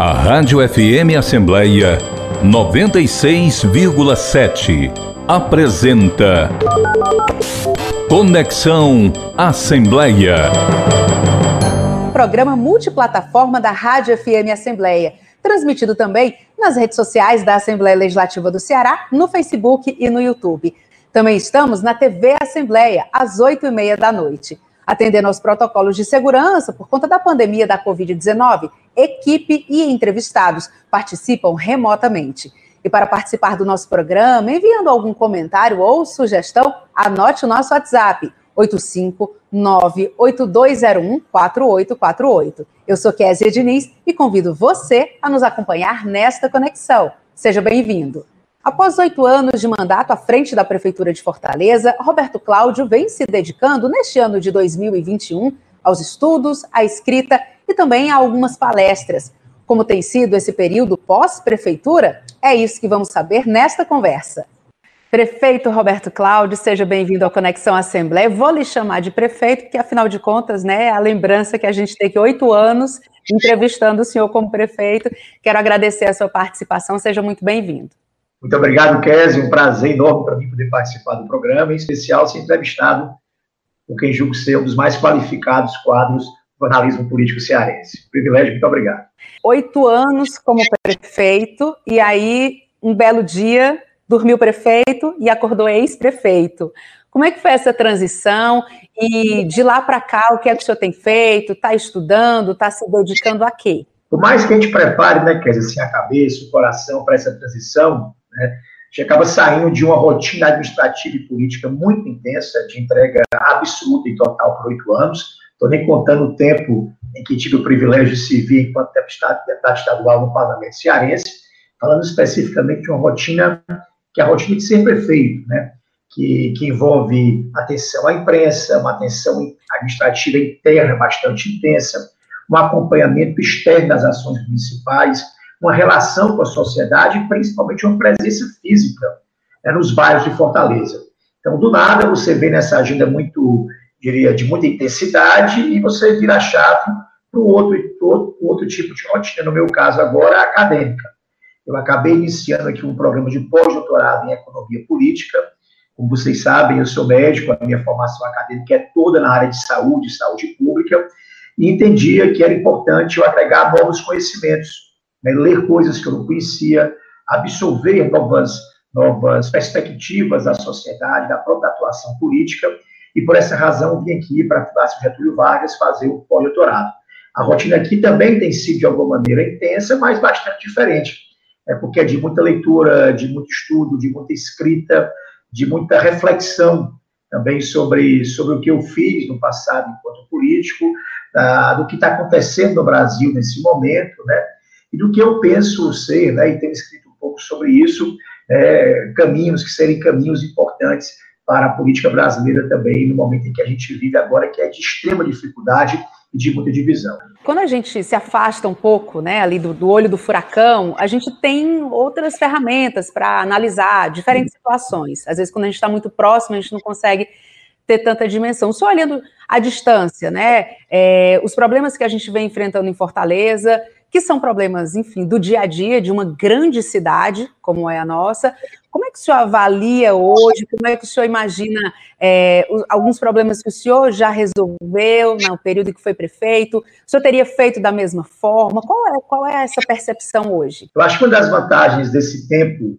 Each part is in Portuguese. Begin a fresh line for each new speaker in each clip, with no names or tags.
A Rádio FM Assembleia 96,7 apresenta Conexão Assembleia.
Programa multiplataforma da Rádio FM Assembleia, transmitido também nas redes sociais da Assembleia Legislativa do Ceará, no Facebook e no YouTube. Também estamos na TV Assembleia, às oito e meia da noite. Atendendo aos protocolos de segurança por conta da pandemia da Covid-19, equipe e entrevistados participam remotamente. E para participar do nosso programa, enviando algum comentário ou sugestão, anote o nosso WhatsApp 85982014848. Eu sou Kézia Diniz e convido você a nos acompanhar nesta conexão. Seja bem-vindo. Após oito anos de mandato à frente da Prefeitura de Fortaleza, Roberto Cláudio vem se dedicando, neste ano de 2021, aos estudos, à escrita e também a algumas palestras. Como tem sido esse período pós-prefeitura? É isso que vamos saber nesta conversa. Prefeito Roberto Cláudio, seja bem-vindo ao Conexão Assembleia. Vou lhe chamar de prefeito, porque afinal de contas, né, é a lembrança que a gente tem que oito anos entrevistando o senhor como prefeito. Quero agradecer a sua participação, seja muito bem-vindo.
Muito obrigado, Kézia. Um prazer enorme para mim poder participar do programa, em especial ser entrevistado por quem julgo ser um dos mais qualificados quadros jornalismo político cearense. Privilégio, muito obrigado.
Oito anos como prefeito, e aí, um belo dia, dormiu prefeito e acordou ex-prefeito. Como é que foi essa transição? E de lá para cá, o que é que o senhor tem feito? Está estudando? Está se dedicando a quê?
Por mais que a gente prepare, né, Kézia, assim, a cabeça, o coração para essa transição, né? A gente acaba saindo de uma rotina administrativa e política muito intensa, de entrega absoluta e total por oito anos. Estou nem contando o tempo em que tive o privilégio de servir enquanto deputado, estadual no parlamento cearense, falando especificamente de uma rotina que é a rotina de ser prefeito, né? que, que envolve atenção à imprensa, uma atenção administrativa interna bastante intensa, um acompanhamento externo das ações municipais, uma relação com a sociedade e principalmente uma presença física né, nos bairros de Fortaleza. Então, do nada, você vê nessa agenda muito, diria, de muita intensidade e você vira a chave para o outro, outro, outro tipo de rotina, no meu caso agora, acadêmica. Eu acabei iniciando aqui um programa de pós-doutorado em economia política. Como vocês sabem, eu sou médico, a minha formação acadêmica é toda na área de saúde, saúde pública, e entendia que era importante eu agregar novos conhecimentos né, ler coisas que eu não conhecia, absorver novas, novas perspectivas da sociedade, da própria atuação política, e por essa razão vim aqui para a Fundação Getúlio Vargas fazer o pós-doutorado. A rotina aqui também tem sido, de alguma maneira, intensa, mas bastante diferente, é porque é de muita leitura, de muito estudo, de muita escrita, de muita reflexão também sobre, sobre o que eu fiz no passado enquanto político, ah, do que está acontecendo no Brasil nesse momento, né? e do que eu penso ser, né, e tenho escrito um pouco sobre isso, é, caminhos que serem caminhos importantes para a política brasileira também, no momento em que a gente vive agora, que é de extrema dificuldade e de muita divisão.
Quando a gente se afasta um pouco, né, ali do, do olho do furacão, a gente tem outras ferramentas para analisar diferentes situações. Às vezes, quando a gente está muito próximo, a gente não consegue ter tanta dimensão. Só olhando a distância, né, é, os problemas que a gente vem enfrentando em Fortaleza, que são problemas, enfim, do dia a dia de uma grande cidade como é a nossa. Como é que o senhor avalia hoje? Como é que o senhor imagina é, alguns problemas que o senhor já resolveu no período que foi prefeito? O senhor teria feito da mesma forma? Qual é, qual é essa percepção hoje?
Eu acho que uma das vantagens desse tempo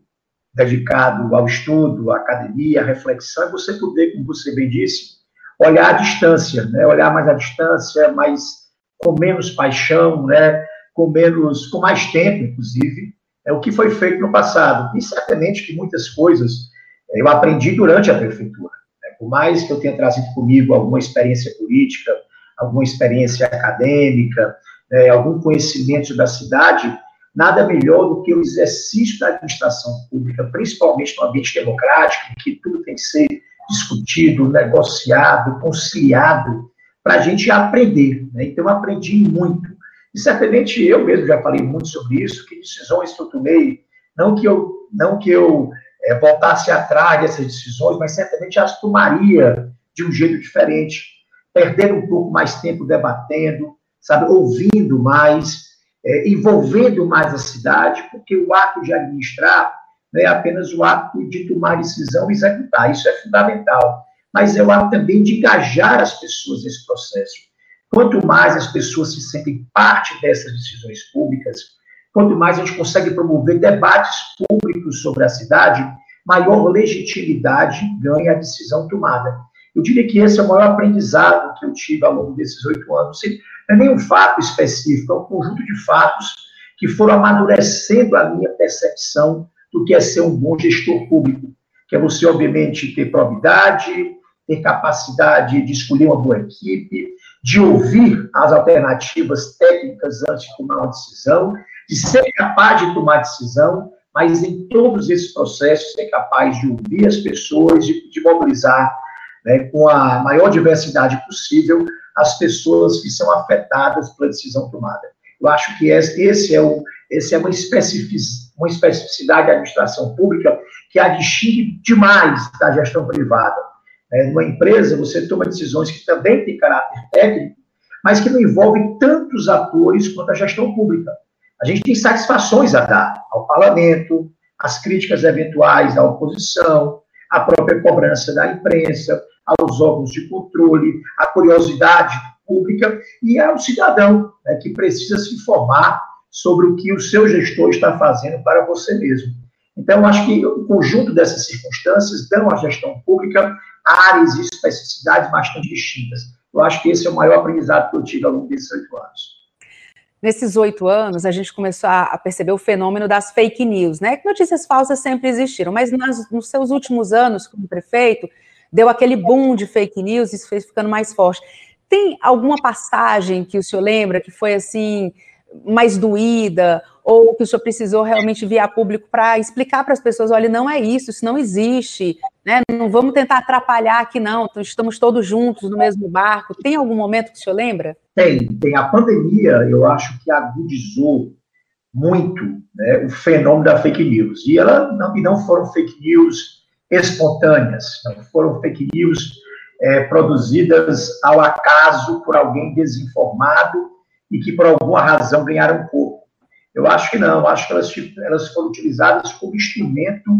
dedicado ao estudo, à academia, à reflexão, é você poder, como você bem disse, olhar à distância, né? olhar mais à distância, mais com menos paixão, né? Com menos, com mais tempo, inclusive, é o que foi feito no passado. E certamente que muitas coisas é, eu aprendi durante a prefeitura. Né? Por mais que eu tenha trazido comigo alguma experiência política, alguma experiência acadêmica, né, algum conhecimento da cidade, nada melhor do que o exercício da administração pública, principalmente no ambiente democrático, em que tudo tem que ser discutido, negociado, conciliado, para a gente aprender. Né? Então, eu aprendi muito. E certamente eu mesmo já falei muito sobre isso, que decisões que eu tomei, não que eu, não que eu é, voltasse atrás dessas decisões, mas certamente as tomaria de um jeito diferente, perdendo um pouco mais tempo debatendo, sabe, ouvindo mais, é, envolvendo mais a cidade, porque o ato de administrar não é apenas o ato de tomar decisão e executar, isso é fundamental, mas é o ato também de engajar as pessoas nesse processo. Quanto mais as pessoas se sentem parte dessas decisões públicas, quanto mais a gente consegue promover debates públicos sobre a cidade, maior legitimidade ganha a decisão tomada. Eu diria que esse é o maior aprendizado que eu tive ao longo desses oito anos. Não é nem um fato específico, é um conjunto de fatos que foram amadurecendo a minha percepção do que é ser um bom gestor público, que é você, obviamente, ter probidade, ter capacidade de escolher uma boa equipe, de ouvir as alternativas técnicas antes de tomar uma decisão, de ser capaz de tomar decisão, mas em todos esses processos ser capaz de ouvir as pessoas, de, de mobilizar né, com a maior diversidade possível as pessoas que são afetadas pela decisão tomada. Eu acho que esse é, o, esse é uma, uma especificidade da administração pública que a distingue demais da gestão privada. É, numa empresa, você toma decisões que também têm caráter técnico, mas que não envolvem tantos atores quanto a gestão pública. A gente tem satisfações a dar ao parlamento, as críticas eventuais da oposição, a própria cobrança da imprensa, aos órgãos de controle, a curiosidade pública e ao cidadão, né, que precisa se informar sobre o que o seu gestor está fazendo para você mesmo. Então, acho que o conjunto dessas circunstâncias dão à gestão pública áreas e especificidades bastante distintas. Eu acho que esse é o maior aprendizado que eu tive ao longo desses oito anos.
Nesses oito anos, a gente começou a perceber o fenômeno das fake news, né? Que notícias falsas sempre existiram, mas nas, nos seus últimos anos como prefeito, deu aquele boom de fake news, isso fez ficando mais forte. Tem alguma passagem que o senhor lembra que foi assim mais doída ou que o senhor precisou realmente vir a público para explicar para as pessoas, olha, não é isso, isso não existe, né? Não vamos tentar atrapalhar aqui não, estamos todos juntos no mesmo barco. Tem algum momento que o senhor lembra?
Tem, tem. A pandemia, eu acho que agudizou muito né, o fenômeno da fake news. E ela não, e não foram fake news espontâneas, não foram fake news é, produzidas ao acaso por alguém desinformado e que por alguma razão ganharam corpo. Eu acho que não, acho que elas, elas foram utilizadas como instrumento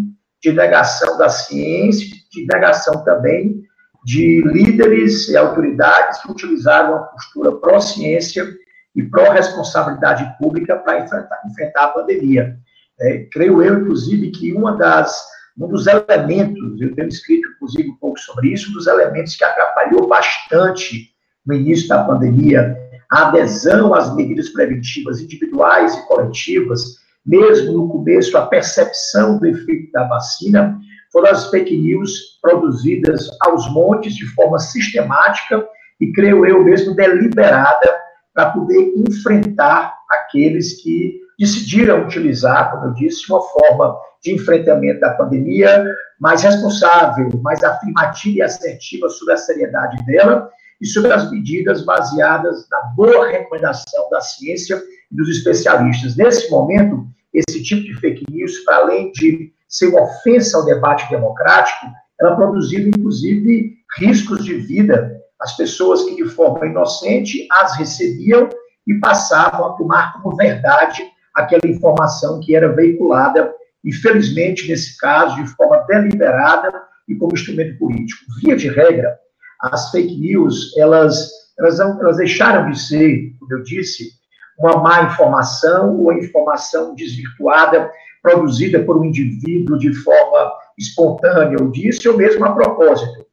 de negação da ciência, de negação também de líderes e autoridades que utilizaram a postura pró-ciência e pró-responsabilidade pública para enfrentar, enfrentar, a pandemia. É, creio eu, inclusive, que uma das um dos elementos, eu tenho escrito, inclusive, um pouco sobre isso, um dos elementos que atrapalhou bastante no início da pandemia a adesão às medidas preventivas individuais e coletivas, mesmo no começo, a percepção do efeito da vacina, foram as fake news produzidas aos montes de forma sistemática e, creio eu mesmo, deliberada para poder enfrentar aqueles que decidiram utilizar, como eu disse, uma forma de enfrentamento da pandemia mais responsável, mais afirmativa e assertiva sobre a seriedade dela e sobre as medidas baseadas na boa recomendação da ciência e dos especialistas. Nesse momento, esse tipo de fake news, para além de ser uma ofensa ao debate democrático, ela produziu, inclusive, riscos de vida. As pessoas que, de forma inocente, as recebiam e passavam a tomar como verdade aquela informação que era veiculada, infelizmente, nesse caso, de forma deliberada e como instrumento político. Via de regra, as fake news, elas, elas, elas deixaram de ser, como eu disse, uma má informação ou informação desvirtuada, produzida por um indivíduo de forma espontânea, ou disse, ou mesmo a propósito.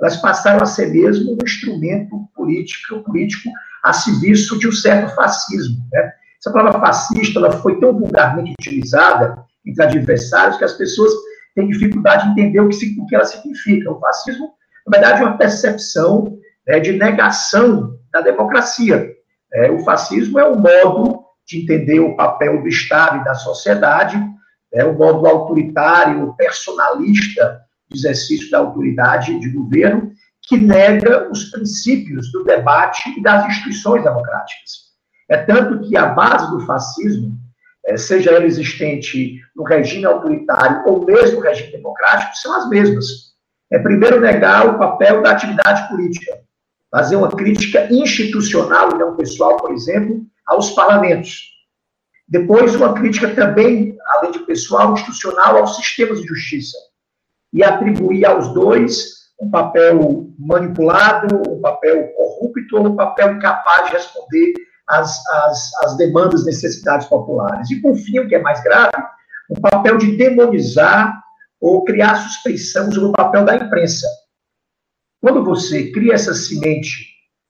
Elas passaram a ser mesmo um instrumento político, político a serviço de um certo fascismo. Né? Essa palavra fascista ela foi tão vulgarmente utilizada entre adversários que as pessoas têm dificuldade de entender o que, o que ela significa. O fascismo, na verdade, uma percepção né, de negação da democracia. É, o fascismo é um modo de entender o papel do Estado e da sociedade, é um modo autoritário, personalista de exercício da autoridade de governo, que nega os princípios do debate e das instituições democráticas. É tanto que a base do fascismo, é, seja ele existente no regime autoritário ou mesmo no regime democrático, são as mesmas. É primeiro negar o papel da atividade política, fazer uma crítica institucional e não pessoal, por exemplo, aos parlamentos. Depois, uma crítica também, além de pessoal, institucional, aos sistemas de justiça. E atribuir aos dois um papel manipulado, um papel corrupto um papel incapaz de responder às, às, às demandas necessidades populares. E, por fim, o que é mais grave, um papel de demonizar ou criar suspeição sobre o papel da imprensa. Quando você cria essa semente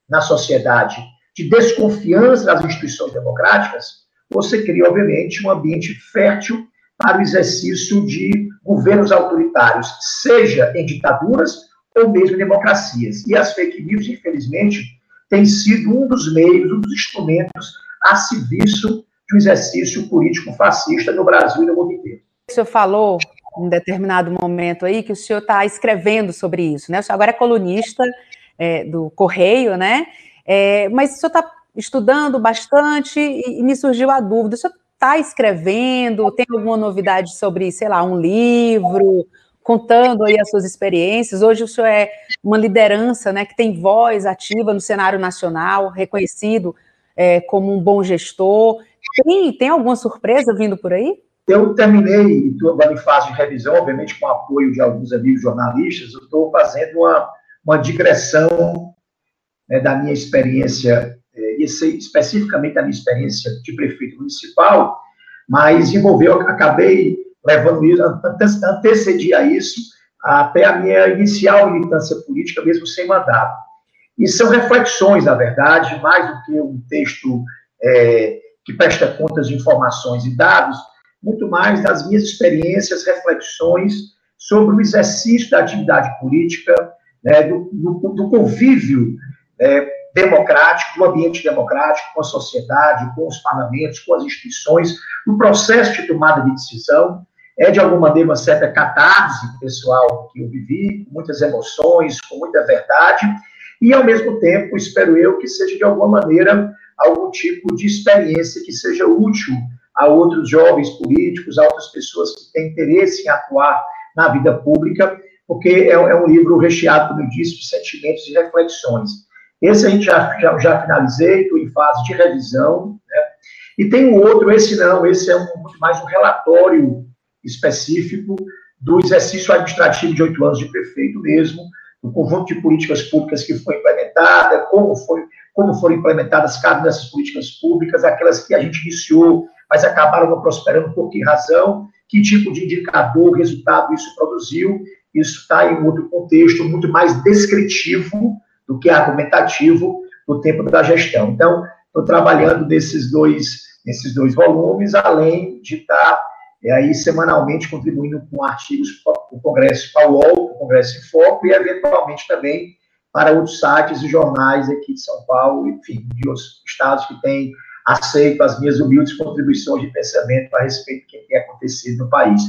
na sociedade de desconfiança das instituições democráticas, você cria, obviamente, um ambiente fértil para o exercício de governos autoritários, seja em ditaduras ou mesmo em democracias. E as fake news, infelizmente, têm sido um dos meios, um dos instrumentos a serviço de um exercício político fascista no Brasil e no mundo inteiro.
O senhor falou em determinado momento aí que o senhor está escrevendo sobre isso, né? O senhor agora é colunista é, do Correio, né? É, mas o senhor está estudando bastante e, e, me surgiu a dúvida: o senhor está escrevendo? Tem alguma novidade sobre, sei lá, um livro? Contando aí as suas experiências. Hoje o senhor é uma liderança, né, que tem voz ativa no cenário nacional, reconhecido é, como um bom gestor. Tem, tem alguma surpresa vindo por aí?
Eu terminei, estou agora em fase de revisão, obviamente com o apoio de alguns amigos jornalistas, eu estou fazendo uma, uma digressão né, da minha experiência, é, especificamente da minha experiência de prefeito municipal, mas envolveu, acabei levando isso, antecedi a isso até a minha inicial militância política, mesmo sem mandato. E são reflexões, na verdade, mais do que um texto é, que presta contas de informações e dados, muito mais das minhas experiências, reflexões sobre o exercício da atividade política, né, do, do, do, convívio é, democrático, do ambiente democrático com a sociedade, com os parlamentos, com as instituições, no processo de tomada de decisão. É, de alguma maneira, uma certa catarse pessoal que eu vivi, com muitas emoções, com muita verdade, e, ao mesmo tempo, espero eu que seja, de alguma maneira, algum tipo de experiência que seja útil a outros jovens políticos, a outras pessoas que têm interesse em atuar na vida pública, porque é, é um livro recheado, como eu disse, de sentimentos e reflexões. Esse a gente já, já, já finalizei, estou em fase de revisão, né? E tem um outro, esse não, esse é um, mais um relatório específico do exercício administrativo de oito anos de prefeito mesmo, o conjunto de políticas públicas que foi implementada, como, foi, como foram implementadas cada uma dessas políticas públicas, aquelas que a gente iniciou, mas acabaram não prosperando por que razão, que tipo de indicador, resultado isso produziu. Isso está em outro contexto muito mais descritivo do que argumentativo no tempo da gestão. Então, estou trabalhando nesses dois, nesses dois volumes, além de estar tá e aí semanalmente contribuindo com artigos para o Congresso para o o Congresso em Foco, e eventualmente também para outros sites e jornais aqui de São Paulo, enfim, de outros estados que têm aceito as minhas humildes contribuições de pensamento a respeito do que tem acontecido no país.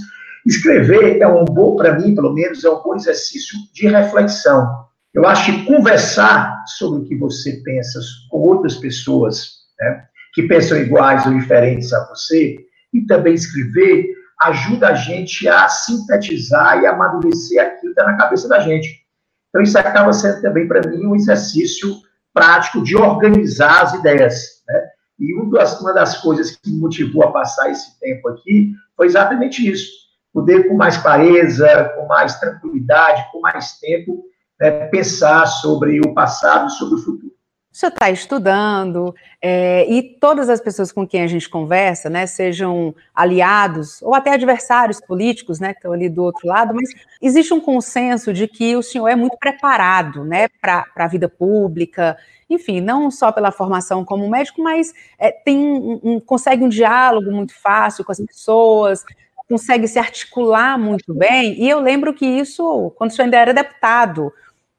Escrever é um bom, para mim, pelo menos, é um bom exercício de reflexão. Eu acho que conversar sobre o que você pensa com outras pessoas, né, que pensam iguais ou diferentes a você, e também escrever ajuda a gente a sintetizar e amadurecer aquilo que está na cabeça da gente. Então, isso acaba sendo também, para mim, um exercício prático de organizar as ideias. Né? E uma das coisas que me motivou a passar esse tempo aqui foi exatamente isso. Poder, com mais clareza, com mais tranquilidade, com mais tempo, né, pensar sobre o passado e sobre o futuro
você está estudando, é, e todas as pessoas com quem a gente conversa, né, sejam aliados ou até adversários políticos, né, que estão ali do outro lado, mas existe um consenso de que o senhor é muito preparado, né, para a vida pública, enfim, não só pela formação como médico, mas é, tem um, um, consegue um diálogo muito fácil com as pessoas, consegue se articular muito bem, e eu lembro que isso, quando o senhor ainda era deputado,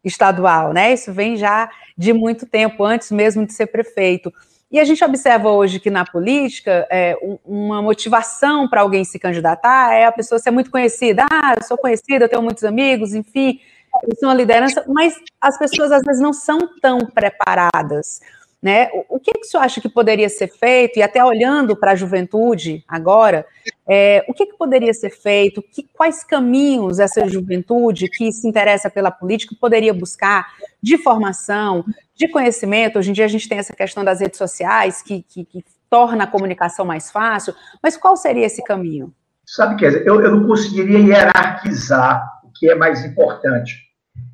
estadual, né? Isso vem já de muito tempo, antes mesmo de ser prefeito. E a gente observa hoje que na política, é, uma motivação para alguém se candidatar é a pessoa ser muito conhecida. Ah, eu sou conhecida, eu tenho muitos amigos, enfim, eu sou uma liderança, mas as pessoas às vezes não são tão preparadas. Né? O que, que senhor acha que poderia ser feito, e até olhando para a juventude agora, é, o que, que poderia ser feito, que, quais caminhos essa juventude que se interessa pela política poderia buscar de formação, de conhecimento. Hoje em dia a gente tem essa questão das redes sociais que, que, que torna a comunicação mais fácil, mas qual seria esse caminho?
Sabe, Kézia, eu, eu não conseguiria hierarquizar o que é mais importante.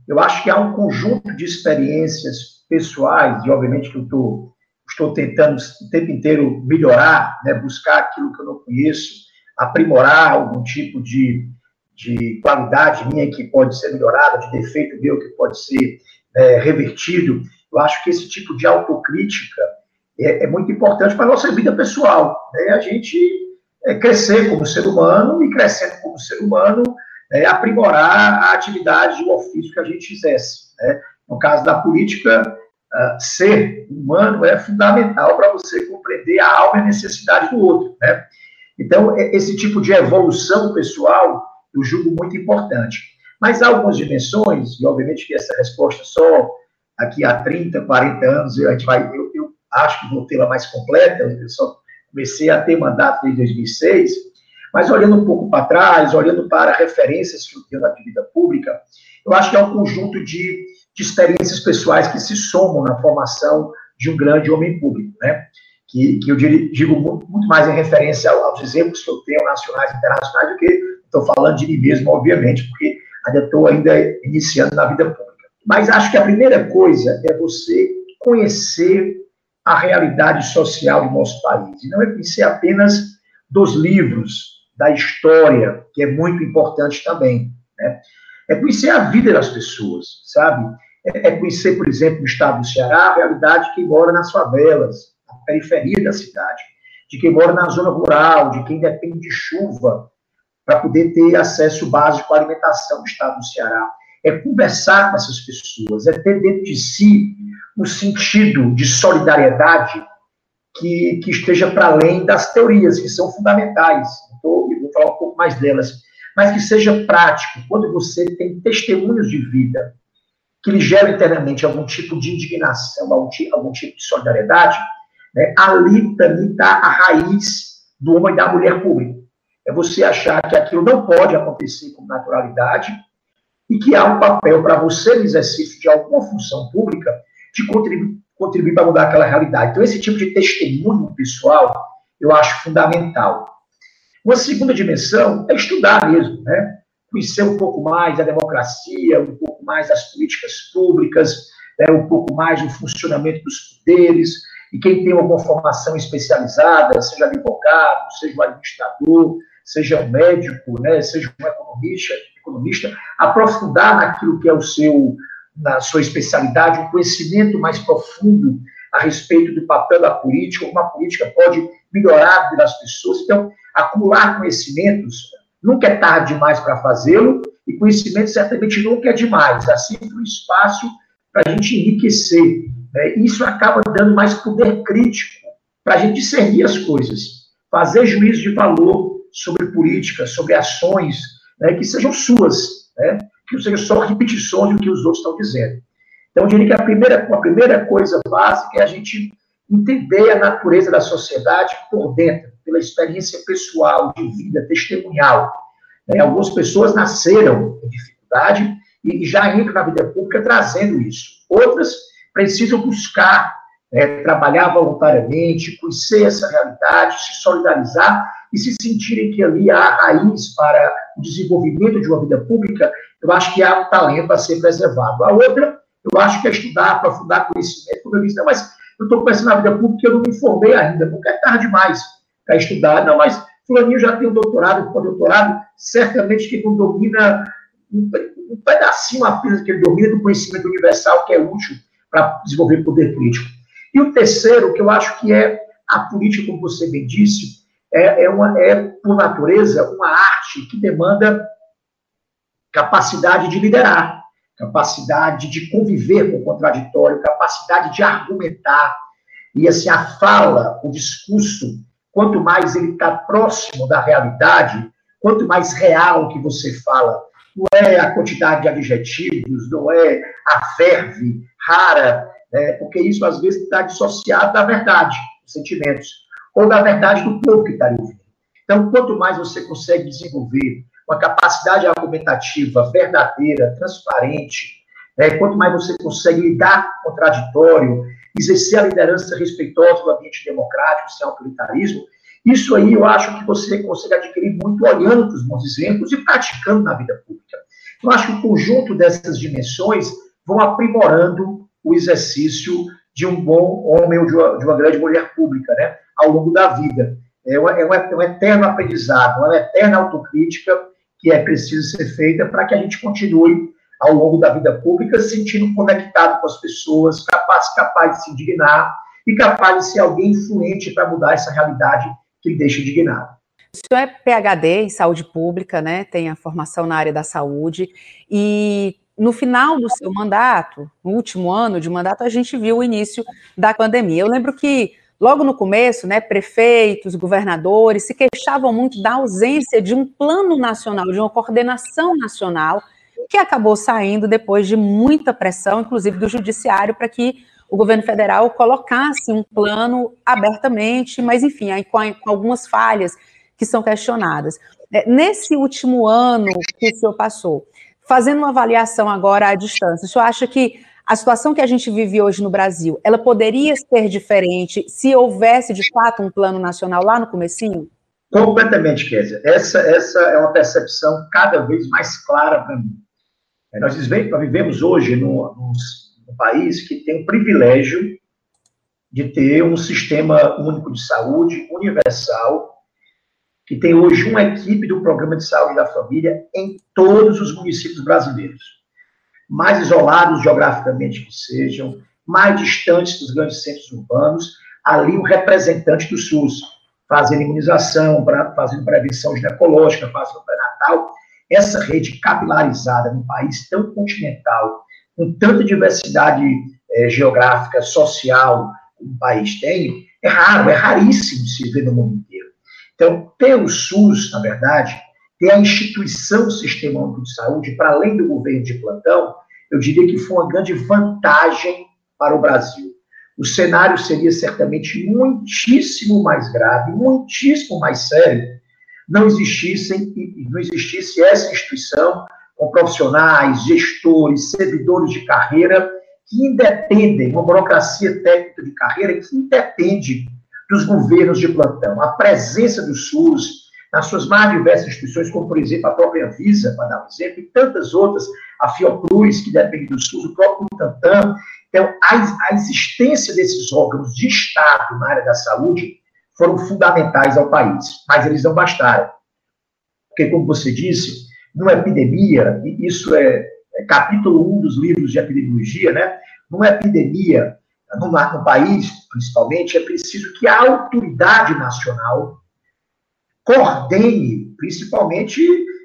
Eu acho que há um conjunto de experiências pessoais, e obviamente que eu tô, estou tentando o tempo inteiro melhorar, né, buscar aquilo que eu não conheço, aprimorar algum tipo de, de qualidade minha que pode ser melhorada, de defeito meu que pode ser é, revertido. Eu acho que esse tipo de autocrítica é, é muito importante para a nossa vida pessoal. Né? A gente é, crescer como ser humano e, crescendo como ser humano, é, aprimorar a atividade de ofício que a gente fizesse. Né? No caso da política, uh, ser humano é fundamental para você compreender a alma e a necessidade do outro. Né? Então, esse tipo de evolução pessoal eu julgo muito importante. Mas há algumas dimensões, e obviamente que essa resposta só aqui há 30, 40 anos, a gente vai, eu, eu acho que vou tê-la mais completa, eu só comecei a ter mandato em 2006, mas olhando um pouco para trás, olhando para referências que eu tenho na vida pública, eu acho que é um conjunto de, de experiências pessoais que se somam na formação de um grande homem público, né? Que, que eu digo muito, mais em referência aos exemplos que eu tenho nacionais e internacionais do que estou falando de mim mesmo, obviamente, porque ainda estou ainda iniciando na vida pública. Mas acho que a primeira coisa é você conhecer a realidade social do nosso país. E não é conhecer apenas dos livros, da história, que é muito importante também. Né? É conhecer a vida das pessoas, sabe? É, é conhecer, por exemplo, no estado do Ceará, a realidade de quem mora nas favelas, na periferia da cidade, de quem mora na zona rural, de quem depende de chuva para poder ter acesso básico à alimentação no estado do Ceará. É conversar com essas pessoas, é ter dentro de si um sentido de solidariedade que, que esteja para além das teorias, que são fundamentais. Então, eu vou falar um pouco mais delas. Mas que seja prático. Quando você tem testemunhos de vida que lhe geram internamente algum tipo de indignação, algum, algum tipo de solidariedade, né, ali também está a raiz do homem e da mulher pública. É você achar que aquilo não pode acontecer com naturalidade e que há um papel para você no exercício de alguma função pública de contribuir, contribuir para mudar aquela realidade. Então, esse tipo de testemunho pessoal eu acho fundamental. Uma segunda dimensão é estudar mesmo, né? Conhecer um pouco mais da democracia, um pouco mais das políticas públicas, né? um pouco mais do funcionamento dos poderes. E quem tem alguma formação especializada, seja advogado, seja um administrador, seja um médico, né? seja um economista, economista, aprofundar naquilo que é o seu na sua especialidade, um conhecimento mais profundo a respeito do papel da política, como a política pode melhorar a vida das pessoas. Então, acumular conhecimentos nunca é tarde demais para fazê-lo, e conhecimento certamente nunca é demais. Há sempre um espaço para a gente enriquecer. Né? Isso acaba dando mais poder crítico para a gente discernir as coisas, fazer juízo de valor sobre política, sobre ações né, que sejam suas. Né? que seja só repetições do que os outros estão dizendo. Então, eu diria que a primeira, a primeira coisa básica é a gente entender a natureza da sociedade por dentro, pela experiência pessoal, de vida, testemunhal. Né? Algumas pessoas nasceram em dificuldade e já entram na vida pública trazendo isso. Outras precisam buscar é, trabalhar voluntariamente, conhecer essa realidade, se solidarizar e se sentirem que ali há raiz para o desenvolvimento de uma vida pública, eu acho que há um talento a ser preservado. A outra, eu acho que é estudar, aprofundar conhecimento. Como eu disse, não, mas eu estou começando na vida pública eu não me formei ainda, porque é tarde demais para estudar. Não, mas fulaninho já tem um doutorado, um doutorado, certamente que não domina um, um pedacinho apenas que ele domina do conhecimento universal que é útil para desenvolver poder político. E o terceiro, que eu acho que é a política, como você bem disse, é, é, uma, é, por natureza, uma arte que demanda capacidade de liderar, capacidade de conviver com o contraditório, capacidade de argumentar. E assim, a fala, o discurso, quanto mais ele está próximo da realidade, quanto mais real que você fala, não é a quantidade de adjetivos, não é a verve rara, né? porque isso às vezes está dissociado da verdade, dos sentimentos ou da verdade do povo que está ali. Então, quanto mais você consegue desenvolver uma capacidade argumentativa verdadeira, transparente, é, quanto mais você consegue lidar com o contraditório, exercer a liderança respeitosa do ambiente democrático, sem autoritarismo, isso aí eu acho que você consegue adquirir muito olhando para os bons exemplos e praticando na vida pública. Eu acho que o conjunto dessas dimensões vão aprimorando o exercício de um bom homem ou de uma, de uma grande mulher pública, né, ao longo da vida. É, uma, é, é um eterno aprendizado, uma eterna autocrítica que é preciso ser feita para que a gente continue ao longo da vida pública se sentindo conectado com as pessoas, capaz, capaz de se indignar e capaz de ser alguém influente para mudar essa realidade que lhe deixa indignado.
O senhor é PhD em saúde pública, né? Tem a formação na área da saúde e no final do seu mandato, no último ano de mandato, a gente viu o início da pandemia. Eu lembro que logo no começo, né, prefeitos, governadores se queixavam muito da ausência de um plano nacional, de uma coordenação nacional, que acabou saindo depois de muita pressão, inclusive do judiciário, para que o governo federal colocasse um plano abertamente, mas enfim, aí com, algumas falhas que são questionadas. É, nesse último ano que o senhor passou, fazendo uma avaliação agora à distância, o senhor acha que a situação que a gente vive hoje no Brasil, ela poderia ser diferente se houvesse, de fato, um plano nacional lá no comecinho?
Completamente, Kézia. Essa, essa é uma percepção cada vez mais clara para mim. É, nós vivemos hoje num, num, país que tem o privilégio de ter um sistema único de saúde universal, que tem hoje uma equipe do Programa de Saúde da Família em todos os municípios brasileiros mais isolados geograficamente que sejam, mais distantes dos grandes centros urbanos, ali um representante do SUS, fazendo imunização, fazendo prevenção ginecológica, fazendo pré-natal. Essa rede capilarizada num país tão continental, com tanta diversidade é, geográfica, social, como o país tem, é raro, é raríssimo se ver no mundo inteiro. Então, ter o SUS, na verdade, ter a instituição do Sistema Único de Saúde, para além do governo de plantão, eu diria que foi uma grande vantagem para o Brasil. O cenário seria certamente muitíssimo mais grave, muitíssimo mais sério, não existissem não existisse essa instituição com profissionais, gestores, servidores de carreira que independem, uma burocracia técnica de carreira que independe dos governos de plantão. A presença do SUS, nas suas mais diversas instituições, como, por exemplo, a própria Visa, para dar um exemplo, e tantas outras, a Fiocruz, que depende do SUS, o próprio Butantan. Então, a, a existência desses órgãos de Estado na área da saúde foram fundamentais ao país, mas eles não bastaram. Porque, como você disse, numa epidemia, e isso é, é capítulo 1 dos livros de epidemiologia, né? Numa epidemia, no, no país, principalmente, é preciso que a autoridade nacional coordene, principalmente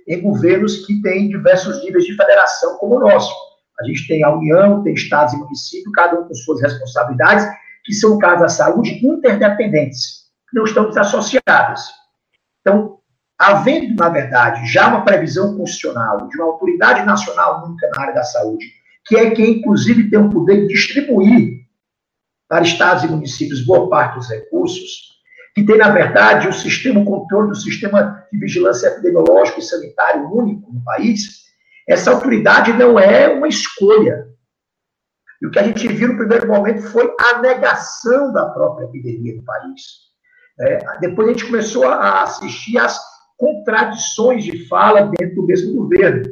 em governos que têm diversos níveis de federação, como o nosso. A gente tem a União, tem estados e municípios, cada um com suas responsabilidades, que são, no caso da saúde, interdependentes, não estão desassociadas. Então, havendo, na verdade, já uma previsão constitucional de uma autoridade nacional única na área da saúde, que é quem, inclusive, tem o poder de distribuir para estados e municípios boa parte dos recursos, que tem, na verdade, o sistema, o controle do sistema de vigilância epidemiológico e sanitário único no país, essa autoridade não é uma escolha. E o que a gente viu no primeiro momento foi a negação da própria epidemia no país. É, depois a gente começou a assistir às contradições de fala dentro do mesmo governo.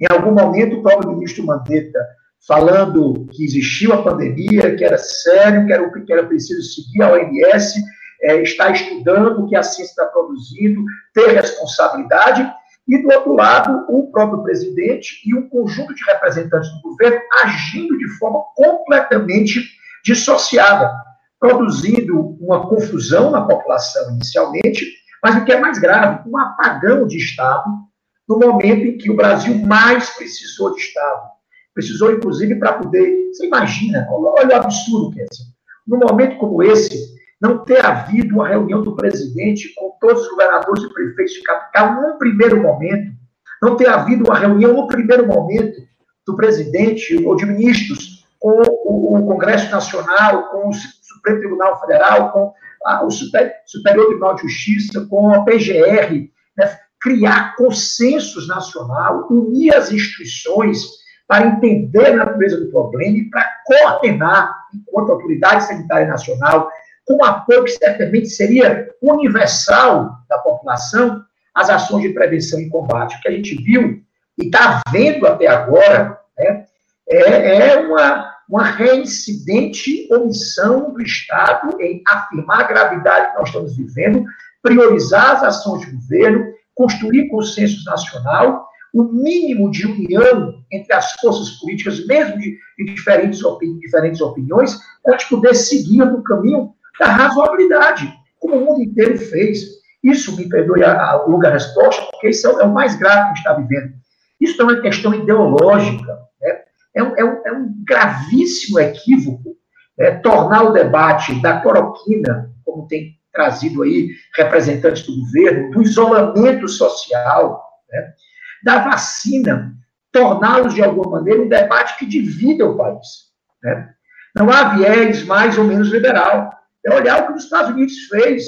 Em algum momento, o próprio ministro Mandetta falando que existiu a pandemia, que era sério, que era, que era preciso seguir a OMS, é, estar estudando o que a ciência está produzindo, ter responsabilidade, e, do outro lado, o próprio presidente e um conjunto de representantes do governo agindo de forma completamente dissociada, produzindo uma confusão na população inicialmente, mas o que é mais grave, um apagão de Estado no momento em que o Brasil mais precisou de Estado. Precisou, inclusive, para poder. Você imagina, olha o absurdo que é. Num momento como esse, não ter havido uma reunião do presidente com todos os governadores e prefeitos de capital num primeiro momento, não ter havido uma reunião no primeiro momento do presidente ou de ministros com o, Congresso Nacional, com o Supremo Tribunal Federal, com a, o Superior Tribunal de Justiça, com a PGR, né, criar consensos nacional, unir as instituições para entender a natureza do problema e para coordenar, enquanto autoridade sanitária nacional, com um apoio que certamente seria universal da população, as ações de prevenção e combate. O que a gente viu e está vendo até agora né, é, é uma, uma reincidente omissão do Estado em afirmar a gravidade que nós estamos vivendo, priorizar as ações de governo, construir consenso nacional, o mínimo de união entre as forças políticas, mesmo de, de diferentes, opini diferentes opiniões, para a gente poder seguir no caminho da razoabilidade, como o mundo inteiro fez. Isso, me perdoe a, a longa resposta, porque isso é, é o mais grave que está vivendo. Isso é uma questão ideológica, né? é, um, é, um, é um gravíssimo equívoco né? tornar o debate da cloroquina, como tem trazido aí representantes do governo, do isolamento social, né? da vacina, torná-los, de alguma maneira, um debate que divida o país. Né? Não há viés mais ou menos liberal. É olhar o que os Estados Unidos fez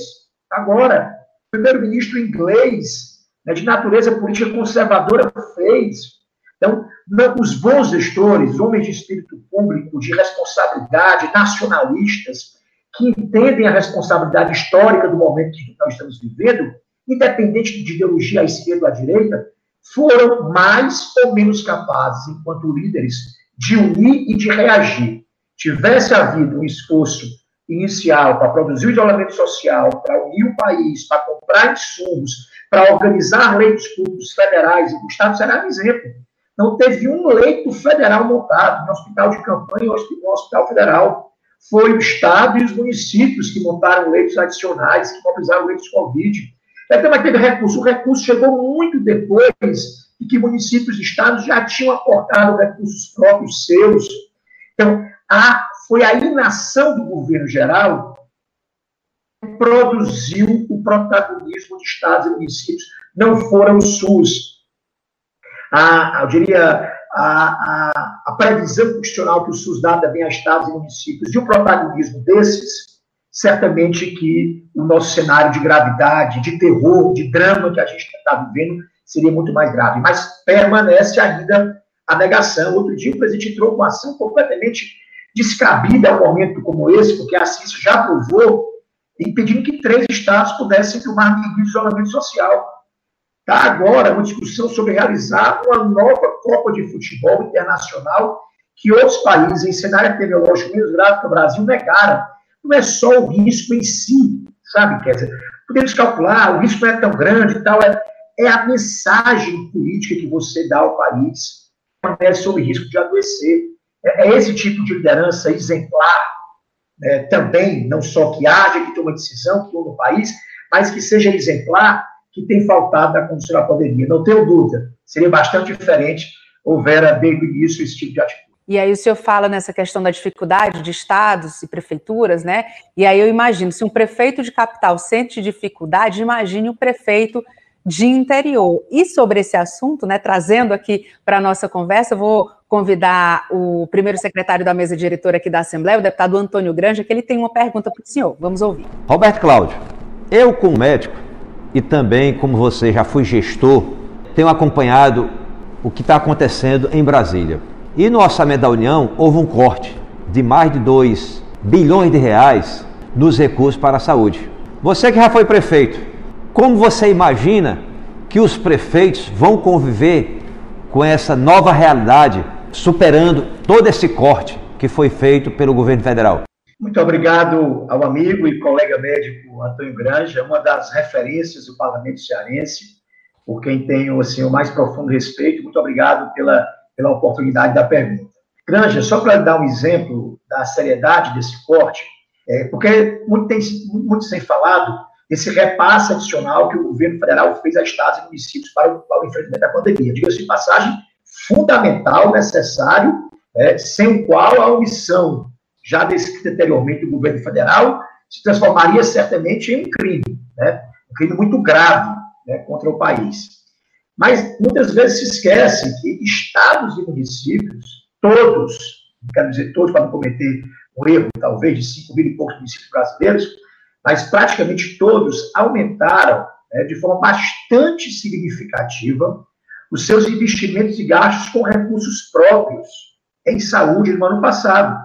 agora. O primeiro-ministro inglês, né, de natureza política conservadora, fez. Então, não, os bons gestores, homens de espírito público, de responsabilidade, nacionalistas, que entendem a responsabilidade histórica do momento que nós estamos vivendo, independente de ideologia à esquerda ou à direita, foram mais ou menos capazes, enquanto líderes, de unir e de reagir. Tivesse havido um esforço inicial para produzir o isolamento social, para unir o país, para comprar insumos, para organizar leitos públicos federais, e o Estado será um exemplo. Não teve um leito federal montado no hospital de campanha no hospital federal. Foi o Estado e os municípios que montaram leitos adicionais, que mobilizaram leitos Covid. Então, teve recurso. O recurso chegou muito depois de que municípios e estados já tinham aportado recursos próprios seus. Então, a, foi a inação do governo geral que produziu o protagonismo de estados e municípios, não foram o SUS. A, eu diria, a, a, a previsão constitucional que o SUS dá também a estados e municípios e o protagonismo desses certamente que o nosso cenário de gravidade, de terror, de drama que a gente está vivendo seria muito mais grave. Mas permanece ainda a negação. Outro dia o presidente entrou com uma ação completamente descabida um momento como esse, porque a ciência já provou, impedindo que três estados pudessem tomar medidas de isolamento social. Está agora uma discussão sobre realizar uma nova Copa de Futebol internacional que outros países, em cenário epidemiológico menos grave que o Brasil, negaram não é só o risco em si, sabe? Quer dizer, podemos calcular, o risco não é tão grande e tal, é, é a mensagem política que você dá ao país é sobre risco de adoecer. É, é esse tipo de liderança exemplar, né, também, não só que haja, que tome decisão, que no país, mas que seja exemplar, que tem faltado na condução da pandemia. Não tenho dúvida, seria bastante diferente houvera desde o início esse tipo de atitude.
E aí o senhor fala nessa questão da dificuldade de estados e prefeituras, né? E aí eu imagino, se um prefeito de capital sente dificuldade, imagine o um prefeito de interior. E sobre esse assunto, né, trazendo aqui para a nossa conversa, eu vou convidar o primeiro secretário da mesa diretora aqui da Assembleia, o deputado Antônio Granja, que ele tem uma pergunta para o senhor. Vamos ouvir.
Roberto Cláudio, eu como médico e também como você já fui gestor, tenho acompanhado o que está acontecendo em Brasília. E no orçamento da União houve um corte de mais de 2 bilhões de reais nos recursos para a saúde. Você que já foi prefeito, como você imagina que os prefeitos vão conviver com essa nova realidade, superando todo esse corte que foi feito pelo governo federal?
Muito obrigado ao amigo e colega médico Antônio Granja, uma das referências do parlamento cearense, por quem tenho assim, o mais profundo respeito. Muito obrigado pela pela oportunidade da pergunta. Granja, só para dar um exemplo da seriedade desse corte, é, porque muito tem, muito tem falado desse repasse adicional que o governo federal fez a estados e municípios para o, para o enfrentamento da pandemia. Diga-se de passagem, fundamental, necessário, é, sem o qual a omissão já descrita anteriormente do governo federal se transformaria certamente em um crime, né? um crime muito grave né, contra o país. Mas muitas vezes se esquece que estados e municípios, todos, quero dizer todos para não cometer um erro, talvez, de 5 mil e poucos municípios brasileiros, mas praticamente todos aumentaram né, de forma bastante significativa os seus investimentos e gastos com recursos próprios em saúde no ano passado,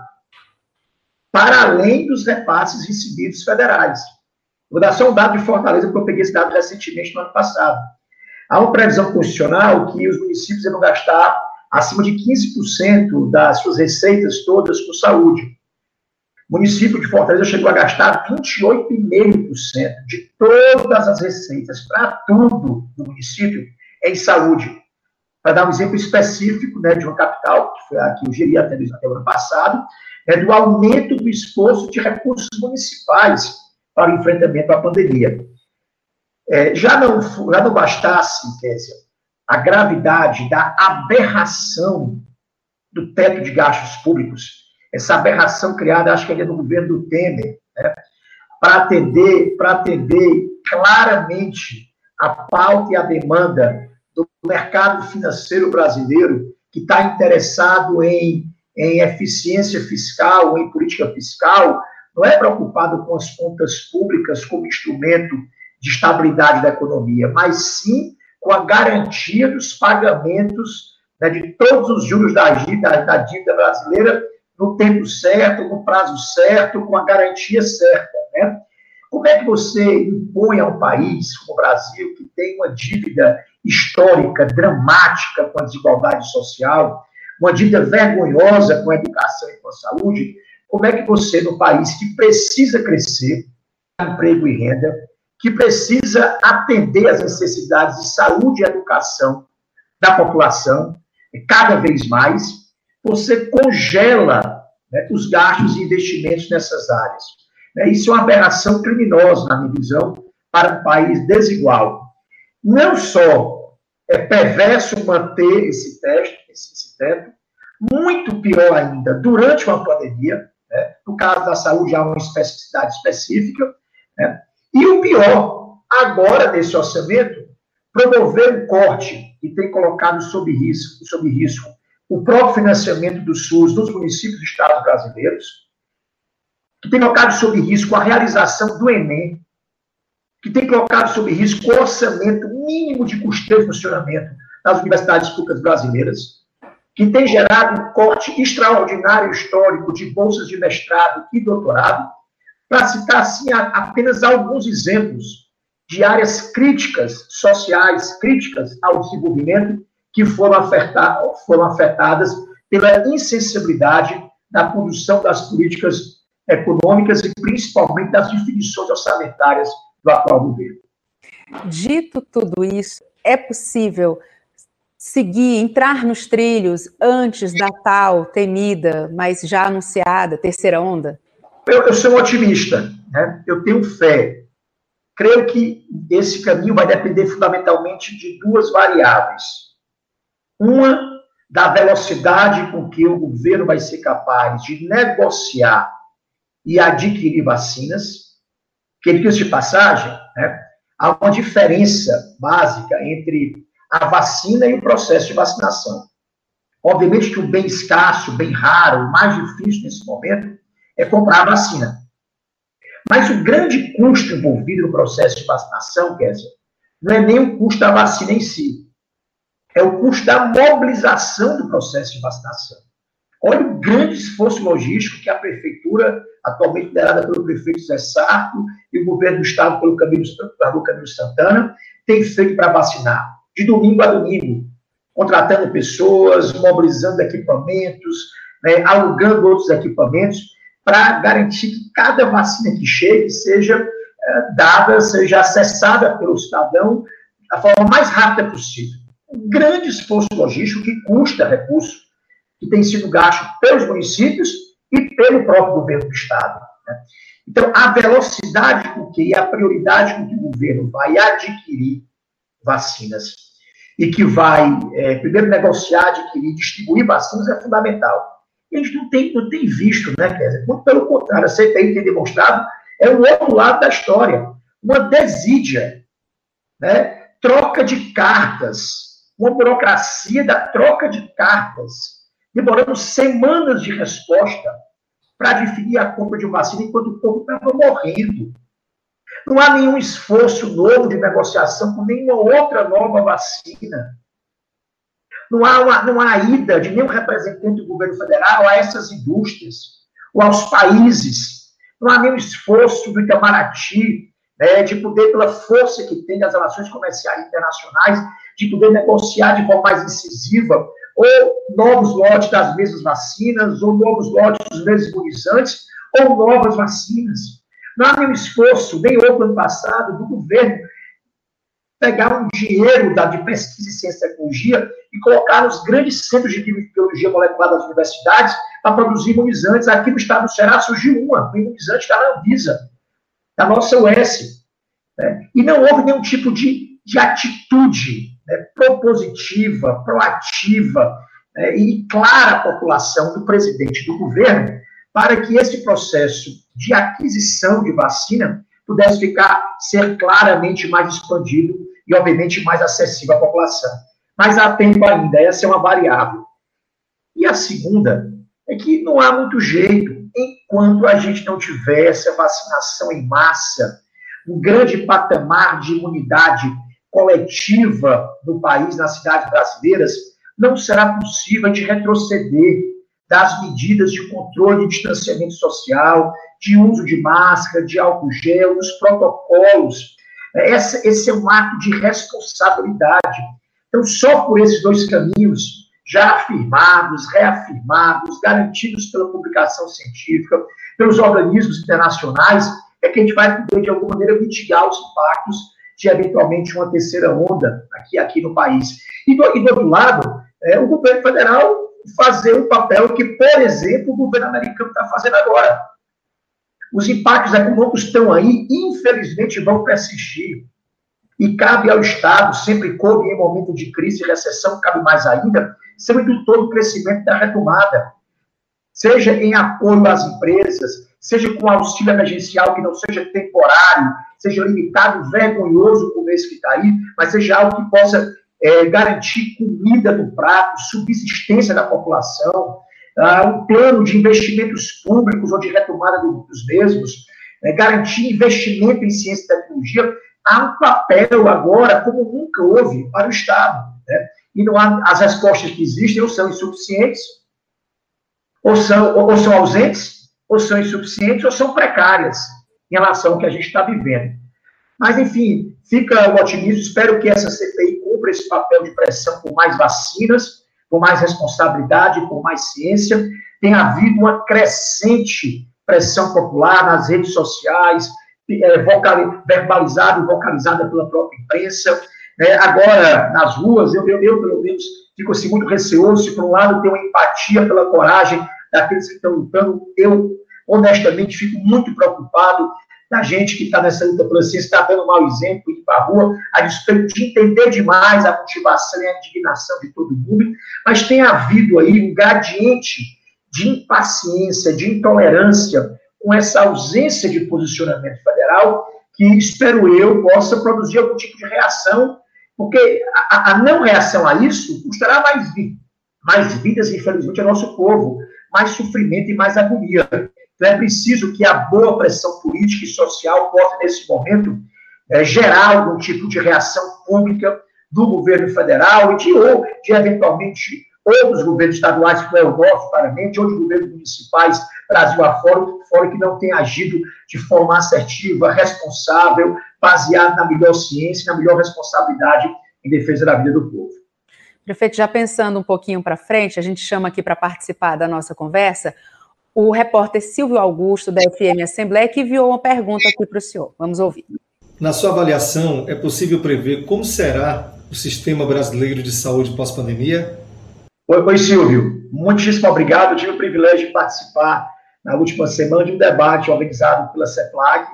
para além dos repasses recebidos federais. Vou dar só um dado de Fortaleza, porque eu peguei esse dado recentemente no ano passado. Há uma previsão constitucional que os municípios devem gastar acima de 15% das suas receitas todas com saúde. O município de Fortaleza chegou a gastar 28,5% de todas as receitas para tudo do município em saúde. Para dar um exemplo específico né, de uma capital, que foi a que eu geri até, até o ano passado, é do aumento do esforço de recursos municipais para o enfrentamento à pandemia. É, já, não, já não bastasse, Kézia, a gravidade da aberração do teto de gastos públicos, essa aberração criada, acho que ainda no governo do Temer, né, para atender, para atender claramente a pauta e a demanda do mercado financeiro brasileiro, que está interessado em, em eficiência fiscal, em política fiscal, não é preocupado com as contas públicas como instrumento de estabilidade da economia, mas sim com a garantia dos pagamentos né, de todos os juros da dívida, da dívida brasileira no tempo certo, no prazo certo, com a garantia certa. Né? Como é que você impõe a um país como o Brasil, que tem uma dívida histórica, dramática com a desigualdade social, uma dívida vergonhosa com a educação e com a saúde, como é que você, no país que precisa crescer, emprego e renda, que precisa atender às necessidades de saúde e educação da população, cada vez mais, você congela né, os gastos e investimentos nessas áreas. Né, isso é uma aberração criminosa, na minha visão, para um país desigual. Não só é perverso manter esse, teste, esse, esse teto, muito pior ainda, durante uma pandemia, né? No caso da saúde, há uma especificidade específica. Né? E o pior, agora, nesse orçamento, promover um corte que tem colocado sob risco, sob risco o próprio financiamento do SUS dos municípios e estados brasileiros, que tem colocado sob risco a realização do Enem, que tem colocado sob risco o orçamento mínimo de custeio e funcionamento das universidades públicas brasileiras, que tem gerado um corte extraordinário histórico de bolsas de mestrado e doutorado, para citar assim apenas alguns exemplos de áreas críticas, sociais, críticas ao desenvolvimento, que foram, foram afetadas pela insensibilidade da condução das políticas econômicas e principalmente das definições orçamentárias do atual governo.
Dito tudo isso, é possível seguir, entrar nos trilhos antes da tal temida, mas já anunciada terceira onda?
Eu, eu sou um otimista, né? eu tenho fé. Creio que esse caminho vai depender fundamentalmente de duas variáveis. Uma, da velocidade com que o governo vai ser capaz de negociar e adquirir vacinas, que, diga de passagem, né, há uma diferença básica entre a vacina e o processo de vacinação. Obviamente que o bem escasso, bem raro, o mais difícil nesse momento é comprar a vacina. Mas o grande custo envolvido no processo de vacinação, Kézia, não é nem o custo da vacina em si, é o custo da mobilização do processo de vacinação. Olha o grande esforço logístico que a prefeitura, atualmente liderada pelo prefeito Zé Sarto, e o governo do estado pelo Camilo, pelo Camilo Santana, tem feito para vacinar de domingo a domingo, contratando pessoas, mobilizando equipamentos, né, alugando outros equipamentos, para garantir que cada vacina que chegue seja é, dada, seja acessada pelo cidadão da forma mais rápida possível. Um grande esforço logístico que custa recurso, que tem sido gasto pelos municípios e pelo próprio governo do Estado. Né? Então, a velocidade com que e a prioridade com que o governo vai adquirir vacinas e que vai, é, primeiro, negociar, adquirir, distribuir vacinas é fundamental. E a gente não tem, não tem visto, né, Kézia? Muito pelo contrário, a CPI tem demonstrado, é o outro lado da história. Uma desídia, né? troca de cartas, uma burocracia da troca de cartas, demorando semanas de resposta para definir a compra de vacina enquanto o povo estava morrendo. Não há nenhum esforço novo de negociação com nenhuma outra nova vacina. Não há, uma, não há ida de nenhum representante do governo federal a essas indústrias ou aos países. Não há nenhum esforço do Itamaraty né, de poder, pela força que tem das relações comerciais internacionais, de poder negociar de forma mais incisiva ou novos lotes das mesmas vacinas, ou novos lotes dos mesmos imunizantes, ou novas vacinas. Não há nenhum esforço, nem houve ano passado, do governo pegar um dinheiro da, de pesquisa em ciência e tecnologia e colocar nos grandes centros de biologia molecular das universidades para produzir imunizantes. Aqui no estado do Ceará surgiu uma, um imunizante da Anvisa, da nossa US. Né? E não houve nenhum tipo de, de atitude né, propositiva, proativa né, e clara à população do presidente do governo para que esse processo de aquisição de vacina pudesse ficar, ser claramente mais expandido e, obviamente, mais acessível à população. Mas há tempo ainda, essa é uma variável. E a segunda é que não há muito jeito, enquanto a gente não tiver essa vacinação em massa, um grande patamar de imunidade coletiva no país, nas cidades brasileiras, não será possível de retroceder das medidas de controle de distanciamento social, de uso de máscara, de álcool gel, dos protocolos essa, esse é um ato de responsabilidade. Então, só por esses dois caminhos, já afirmados, reafirmados, garantidos pela publicação científica, pelos organismos internacionais, é que a gente vai poder, de alguma maneira, mitigar os impactos de, eventualmente, uma terceira onda aqui, aqui no país. E do, e do outro lado, é, o governo federal fazer um papel que, por exemplo, o governo americano está fazendo agora os impactos econômicos estão aí, infelizmente vão persistir. E cabe ao Estado, sempre coube em momento de crise e recessão, cabe mais ainda, ser o indutor do crescimento da retomada. Seja em apoio às empresas, seja com auxílio emergencial que não seja temporário, seja limitado, vergonhoso o mês que está aí, mas seja algo que possa é, garantir comida no prato, subsistência da população, uh, um plano de investimentos públicos ou de retomada do, dos mesmos, né, garantir investimento em ciência e tecnologia, há um papel agora, como nunca houve, para o Estado. Né? E não há, as respostas que existem ou são insuficientes, ou são, ou, ou são ausentes, ou são insuficientes, ou são precárias em relação ao que a gente está vivendo. Mas, enfim, fica o otimismo. Espero que essa CPI cumpra esse papel de pressão por mais vacinas, com mais responsabilidade, com mais ciência. Tem havido uma crescente pressão popular nas redes sociais, é, verbalizada e vocalizada pela própria imprensa. É, agora, nas ruas, eu, eu, eu, pelo menos, fico assim, muito receoso. Se, por um lado, tenho empatia pela coragem daqueles que estão lutando, eu, honestamente, fico muito preocupado da gente que está nessa luta pela ciência, está dando mau exemplo, ir para a rua, a despeito de entender demais a motivação e a indignação de todo mundo, mas tem havido aí um gradiente de impaciência, de intolerância com essa ausência de posicionamento federal, que espero eu possa produzir algum tipo de reação, porque a, a não reação a isso custará mais, mais vidas, infelizmente, ao nosso povo, mais sofrimento e mais agonia. Então, é preciso que a boa pressão política e social possa, nesse momento, é, gerar algum tipo de reação pública do governo federal e de, ou de eventualmente, outros governos estaduais, não é o nosso, claramente, ou de governos municipais, Brasil afora, fora, que não tem agido de forma assertiva, responsável, baseado na melhor ciência, na melhor responsabilidade em defesa da vida do povo.
Prefeito, já pensando um pouquinho para frente, a gente chama aqui para participar da nossa conversa o repórter Silvio Augusto, da FM Assembleia, que enviou uma pergunta aqui para o senhor. Vamos ouvir.
Na sua avaliação, é possível prever como será o sistema brasileiro de saúde pós-pandemia?
Oi, oi, Silvio. Muitíssimo obrigado. Eu tive o privilégio de participar na última semana de um debate organizado pela CEPLAG,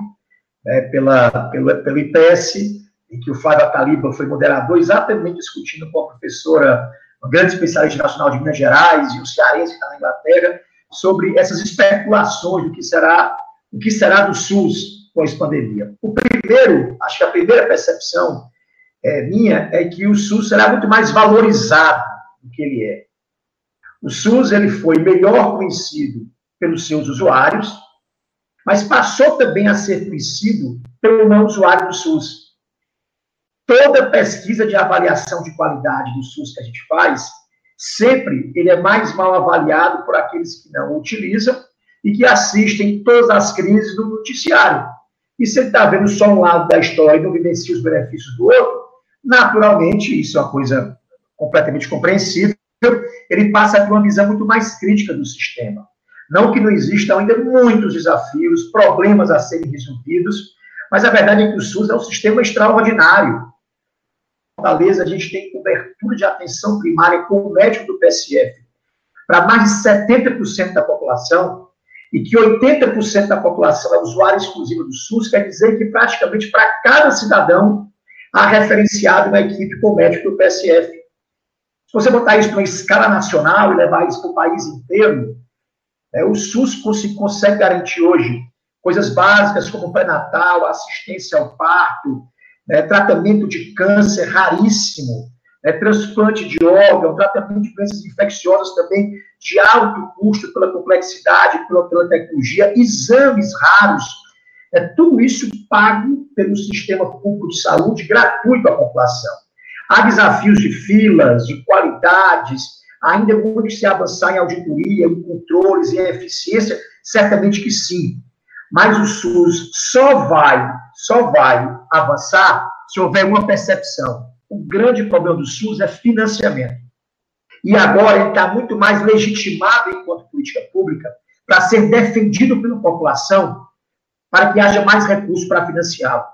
né, pela, pelo, pelo IPS, em que o Fábio Ataliba foi moderador, exatamente discutindo com a professora, uma grande especialista nacional de Minas Gerais, e o cearense que está na Inglaterra, sobre essas especulações do que será, o que será do SUS pós-pandemia. O primeiro, acho que a primeira percepção é, minha é que o SUS será muito mais valorizado do que ele é. O SUS ele foi melhor conhecido pelos seus usuários, mas passou também a ser conhecido pelo não usuário do SUS. Toda pesquisa de avaliação de qualidade do SUS que a gente faz, sempre ele é mais mal avaliado por aqueles que não utilizam e que assistem todas as crises do noticiário. E se ele está vendo só um lado da história e não vivencia os benefícios do outro, naturalmente, isso é uma coisa completamente compreensível, ele passa ter uma visão muito mais crítica do sistema. Não que não existam ainda muitos desafios, problemas a serem resolvidos, mas a verdade é que o SUS é um sistema extraordinário. Fortaleza, a gente tem cobertura de atenção primária com o médico do PSF para mais de 70% da população, e que 80% da população é usuária exclusiva do SUS, quer dizer que praticamente para cada cidadão há referenciado uma equipe com médico do PSF. Se você botar isso numa escala nacional e levar isso para o país inteiro, é, o SUS consegue garantir hoje coisas básicas como pré-natal, assistência ao parto, né, tratamento de câncer raríssimo, né, transplante de órgão, tratamento de doenças infecciosas também de alto custo pela complexidade, pela, pela tecnologia, exames raros, é, tudo isso pago pelo sistema público de saúde, gratuito à população. Há desafios de filas, de qualidades, ainda muito se avançar em auditoria, em controles, em eficiência, certamente que sim. Mas o SUS só vai, só vai avançar se houver uma percepção. O grande problema do SUS é financiamento. E agora ele está muito mais legitimado enquanto política pública para ser defendido pela população, para que haja mais recursos para financiá-lo.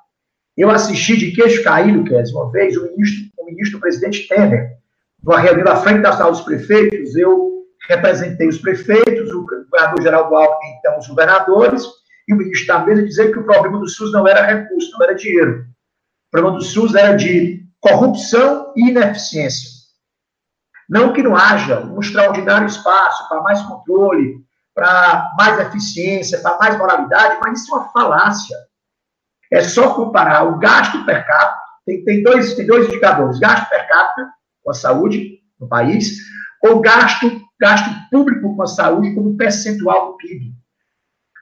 Eu assisti de queixo caído, Kes, uma vez, o ministro, o ministro presidente Temer, numa reunião à frente da sala dos prefeitos, eu representei os prefeitos, o governador Geraldo Alckmin, então os governadores, e o ministro da mesa dizer que o problema do SUS não era recurso, não era dinheiro. O problema do SUS era de corrupção e ineficiência. Não que não haja um extraordinário espaço para mais controle, para mais eficiência, para mais moralidade, mas isso é uma falácia. É só comparar o gasto per capita, tem, tem, dois, tem dois indicadores, gasto per capita com a saúde no país, ou gasto, gasto público com a saúde como percentual do PIB.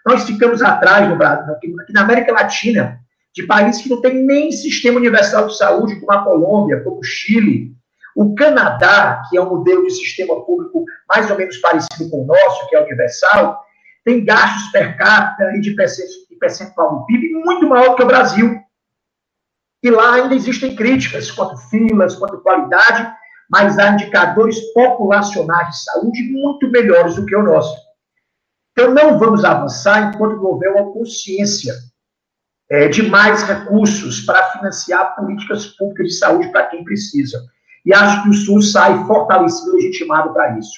Nós ficamos atrás no Brasil, aqui, na América Latina, de países que não têm nem sistema universal de saúde, como a Colômbia, como o Chile. O Canadá, que é um modelo de sistema público mais ou menos parecido com o nosso, que é universal, tem gastos per capita e de percentual do PIB muito maior que o Brasil. E lá ainda existem críticas quanto filas, quanto qualidade, mas há indicadores populacionais de saúde muito melhores do que o nosso. Então, não vamos avançar enquanto não houver uma consciência é, de mais recursos para financiar políticas públicas de saúde para quem precisa. E acho que o SUS sai fortalecido, legitimado para isso.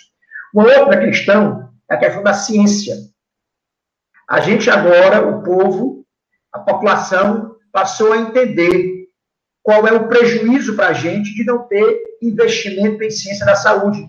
Uma outra questão é a questão da ciência. A gente agora, o povo, a população, passou a entender qual é o prejuízo para a gente de não ter investimento em ciência da saúde,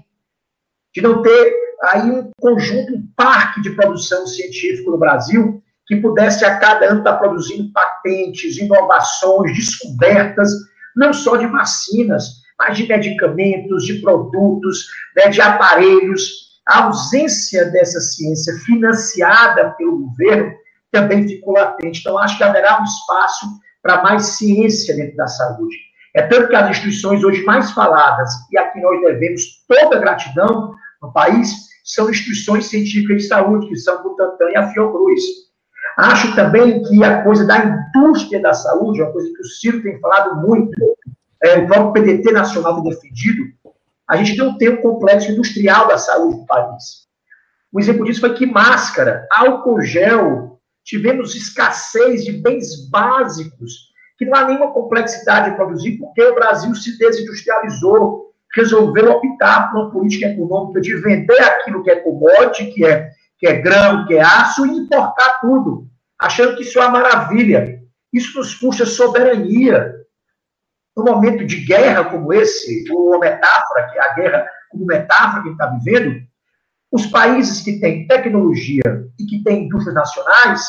de não ter aí um conjunto, um parque de produção científica no Brasil que pudesse a cada ano estar produzindo patentes, inovações, descobertas, não só de vacinas, mas de medicamentos, de produtos, né, de aparelhos. A ausência dessa ciência financiada pelo governo também ficou latente. Então, acho que haverá um espaço para mais ciência dentro da saúde. É tanto que as instituições hoje mais faladas, e aqui nós devemos toda gratidão no país, são instituições científicas de saúde, que são Butantan e a Fiocruz. Acho também que a coisa da indústria da saúde, uma coisa que o Ciro tem falado muito, é, o próprio PDT Nacional tem defendido, a gente não tem um complexo industrial da saúde no país. O exemplo disso foi que máscara, álcool gel, tivemos escassez de bens básicos, que não há nenhuma complexidade de produzir, porque o Brasil se desindustrializou, resolveu optar por uma política econômica de vender aquilo que é commodity, que é que é grão, que é aço, e importar tudo, achando que isso é uma maravilha. Isso nos custa soberania. No momento de guerra como esse, ou uma metáfora, que é a guerra como metáfora que a está vivendo, os países que têm tecnologia e que têm indústrias nacionais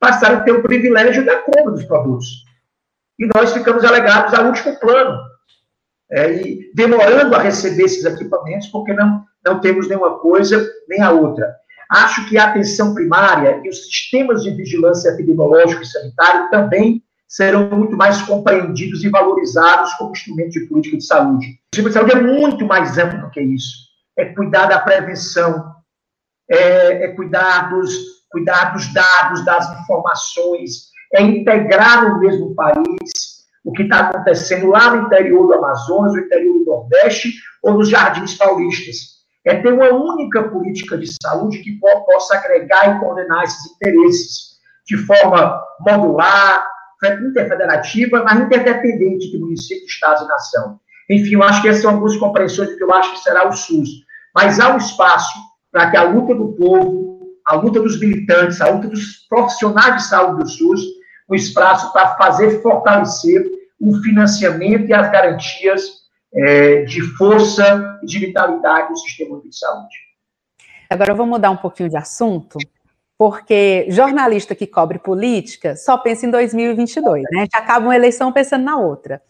passaram a ter o privilégio da compra dos produtos. E nós ficamos alegados ao último plano, é, e demorando a receber esses equipamentos, porque não, não temos nenhuma coisa nem a outra. Acho que a atenção primária e os sistemas de vigilância epidemiológica e sanitário também serão muito mais compreendidos e valorizados como instrumento de política de saúde. O sistema de saúde é muito mais amplo do que isso. É cuidar da prevenção, é, é cuidar, dos, cuidar dos dados, das informações, é integrar no mesmo país o que está acontecendo lá no interior do Amazonas, no interior do Nordeste ou nos jardins paulistas. É ter uma única política de saúde que possa agregar e coordenar esses interesses de forma modular, interfederativa, mas interdependente de município, estado e nação. Enfim, eu acho que essas são algumas compreensões do que eu acho que será o SUS. Mas há um espaço para que a luta do povo, a luta dos militantes, a luta dos profissionais de saúde do SUS, um espaço para fazer fortalecer o financiamento e as garantias é, de força e de vitalidade do sistema de saúde.
Agora eu vou mudar um pouquinho de assunto porque jornalista que cobre política só pensa em 2022, né? Acaba uma eleição pensando na outra.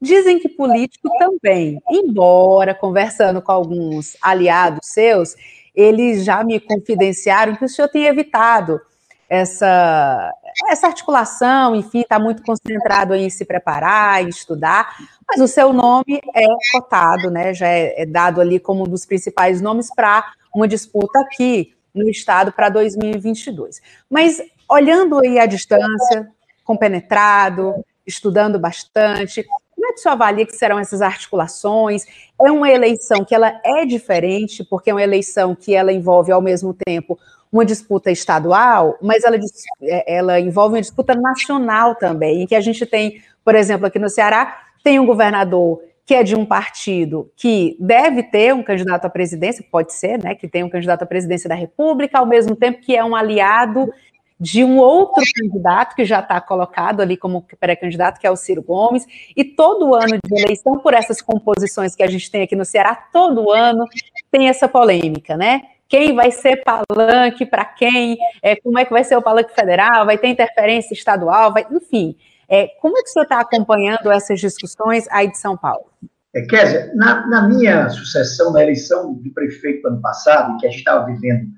Dizem que político também, embora conversando com alguns aliados seus, eles já me confidenciaram que o senhor tem evitado essa, essa articulação, enfim, está muito concentrado em se preparar, em estudar, mas o seu nome é cotado, né? Já é, é dado ali como um dos principais nomes para uma disputa aqui no Estado para 2022. Mas olhando aí à distância, compenetrado, estudando bastante, como é que senhor avalia que serão essas articulações? É uma eleição que ela é diferente, porque é uma eleição que ela envolve ao mesmo tempo uma disputa estadual, mas ela, é, ela envolve uma disputa nacional também, em que a gente tem, por exemplo, aqui no Ceará, tem um governador que é de um partido que deve ter um candidato à presidência, pode ser, né, que tem um candidato à presidência da República, ao mesmo tempo que é um aliado de um outro candidato que já está colocado ali como pré-candidato, que é o Ciro Gomes, e todo ano de eleição, por essas composições que a gente tem aqui no Ceará, todo ano tem essa polêmica, né? Quem vai ser palanque para quem? É, como é que vai ser o palanque federal? Vai ter interferência estadual? Vai, enfim, é, como é que senhor está acompanhando essas discussões aí de São Paulo?
É, Kézia, na, na, minha sucessão na eleição do prefeito ano passado, que a gente estava vivendo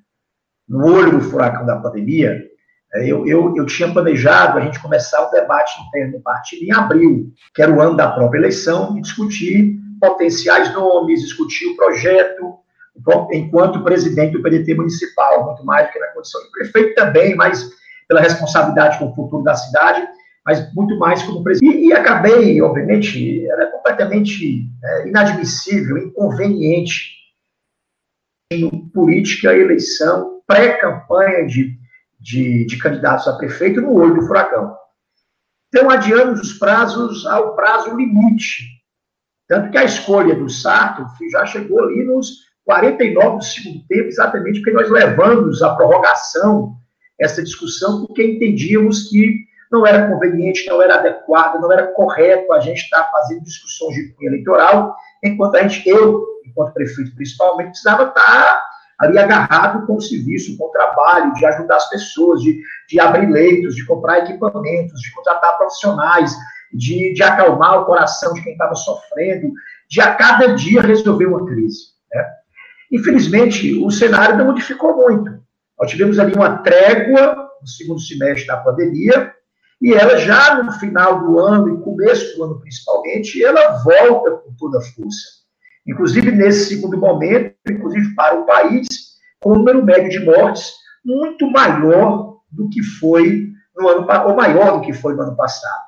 no olho do furacão da pandemia, é, eu, eu, eu tinha planejado a gente começar o debate interno do partido em abril, que era o ano da própria eleição, e discutir potenciais nomes, discutir o projeto, enquanto presidente do PDT municipal, muito mais do que na condição de prefeito também, mas pela responsabilidade com o futuro da cidade mas muito mais como presidente. E, e acabei, obviamente, era completamente é, inadmissível, inconveniente em política, eleição, pré-campanha de, de, de, candidatos a prefeito no olho do furacão. Então, adiamos os prazos ao prazo limite. Tanto que a escolha do Sarto já chegou ali nos 49 do segundo tempo, exatamente porque nós levamos a prorrogação, essa discussão, porque entendíamos que não era conveniente, não era adequado, não era correto a gente estar fazendo discussões de cunho eleitoral, enquanto a gente, eu, enquanto prefeito principalmente, precisava estar ali agarrado com o serviço, com o trabalho, de ajudar as pessoas, de, de abrir leitos, de comprar equipamentos, de contratar profissionais, de, de acalmar o coração de quem estava sofrendo, de a cada dia resolver uma crise. Né? Infelizmente, o cenário não modificou muito. Nós tivemos ali uma trégua no segundo semestre da pandemia, e ela já no final do ano e começo do ano principalmente, ela volta com toda a força. Inclusive nesse segundo momento, inclusive para o país, com um número médio de mortes muito maior do que foi no ano ou maior do que foi no ano passado.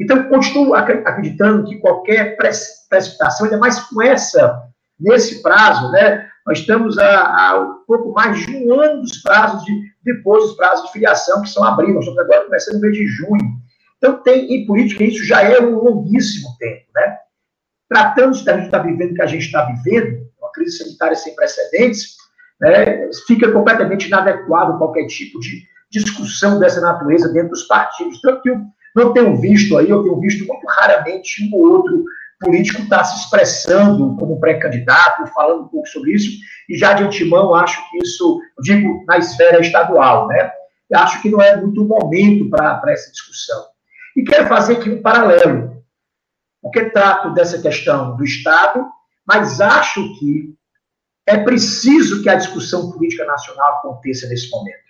Então, continuo acreditando que qualquer precipitação, ainda mais com essa, nesse prazo, né, nós estamos a, um pouco mais de um ano dos prazos de, depois dos prazos de filiação, que são abril, nós estamos agora começando no mês de junho. Então, tem, em política, isso já é um longuíssimo tempo, né? Tratando-se da gente estar tá vivendo o que a gente está vivendo, uma crise sanitária sem precedentes, né, fica completamente inadequado qualquer tipo de discussão dessa natureza dentro dos partidos. Tanto que eu não tenho visto aí, eu tenho visto muito raramente um ou outro político está se expressando como pré-candidato, falando um pouco sobre isso, e já de antemão acho que isso, digo, na esfera estadual, né? Acho que não é muito o momento para essa discussão. E quero fazer aqui um paralelo, porque trato dessa questão do Estado, mas acho que é preciso que a discussão política nacional aconteça nesse momento.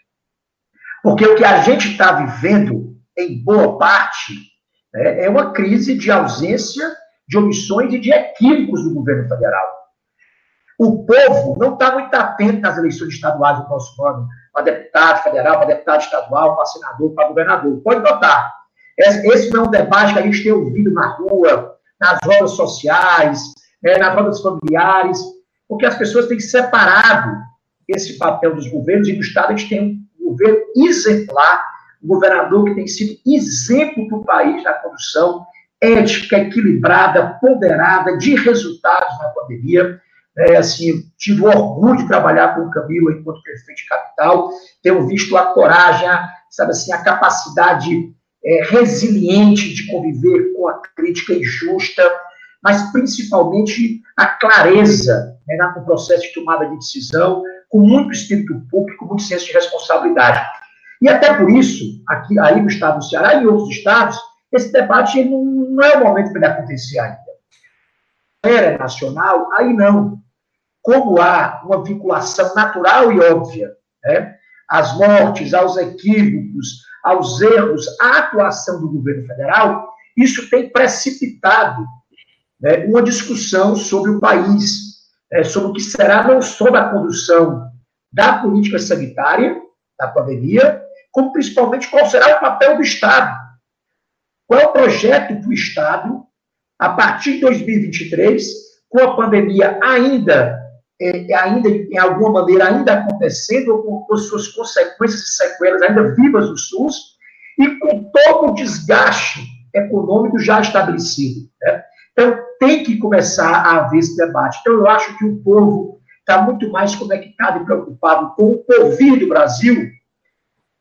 Porque o que a gente está vivendo em boa parte, né, é uma crise de ausência, de omissões e de equívocos do governo federal. O povo não está muito atento nas eleições estaduais do nosso ano, para deputado federal, para deputado estadual, para senador, para governador. Pode notar. Esse não é um debate que a gente tem ouvido na rua, nas rodas sociais, né, nas rodas familiares, porque as pessoas têm separado esse papel dos governos e do Estado. A gente tem um governo exemplar, um governador que tem sido exemplo para o país na condução ética, equilibrada, ponderada, de resultados na pandemia. É, assim, tive o orgulho de trabalhar com o Camilo enquanto prefeito de capital, tenho visto a coragem, sabe assim, a capacidade é, resiliente de conviver com a crítica injusta, mas principalmente a clareza né, no processo de tomada de decisão, com muito espírito público, muito senso de responsabilidade. E até por isso, aqui aí no estado do Ceará e em outros estados, esse debate não, não é o momento para ele acontecer ainda. Era nacional, aí não como há uma vinculação natural e óbvia né, às mortes, aos equívocos, aos erros, à atuação do governo federal, isso tem precipitado né, uma discussão sobre o país, né, sobre o que será não só da condução da política sanitária, da pandemia, como principalmente qual será o papel do Estado. Qual é o projeto do Estado, a partir de 2023, com a pandemia ainda é, ainda, em alguma maneira, ainda acontecendo, com, com suas consequências e sequelas ainda vivas do SUS, e com todo o desgaste econômico já estabelecido. Né? Então, tem que começar a haver esse debate. Então, eu acho que o povo está muito mais conectado e preocupado com o porvir do Brasil,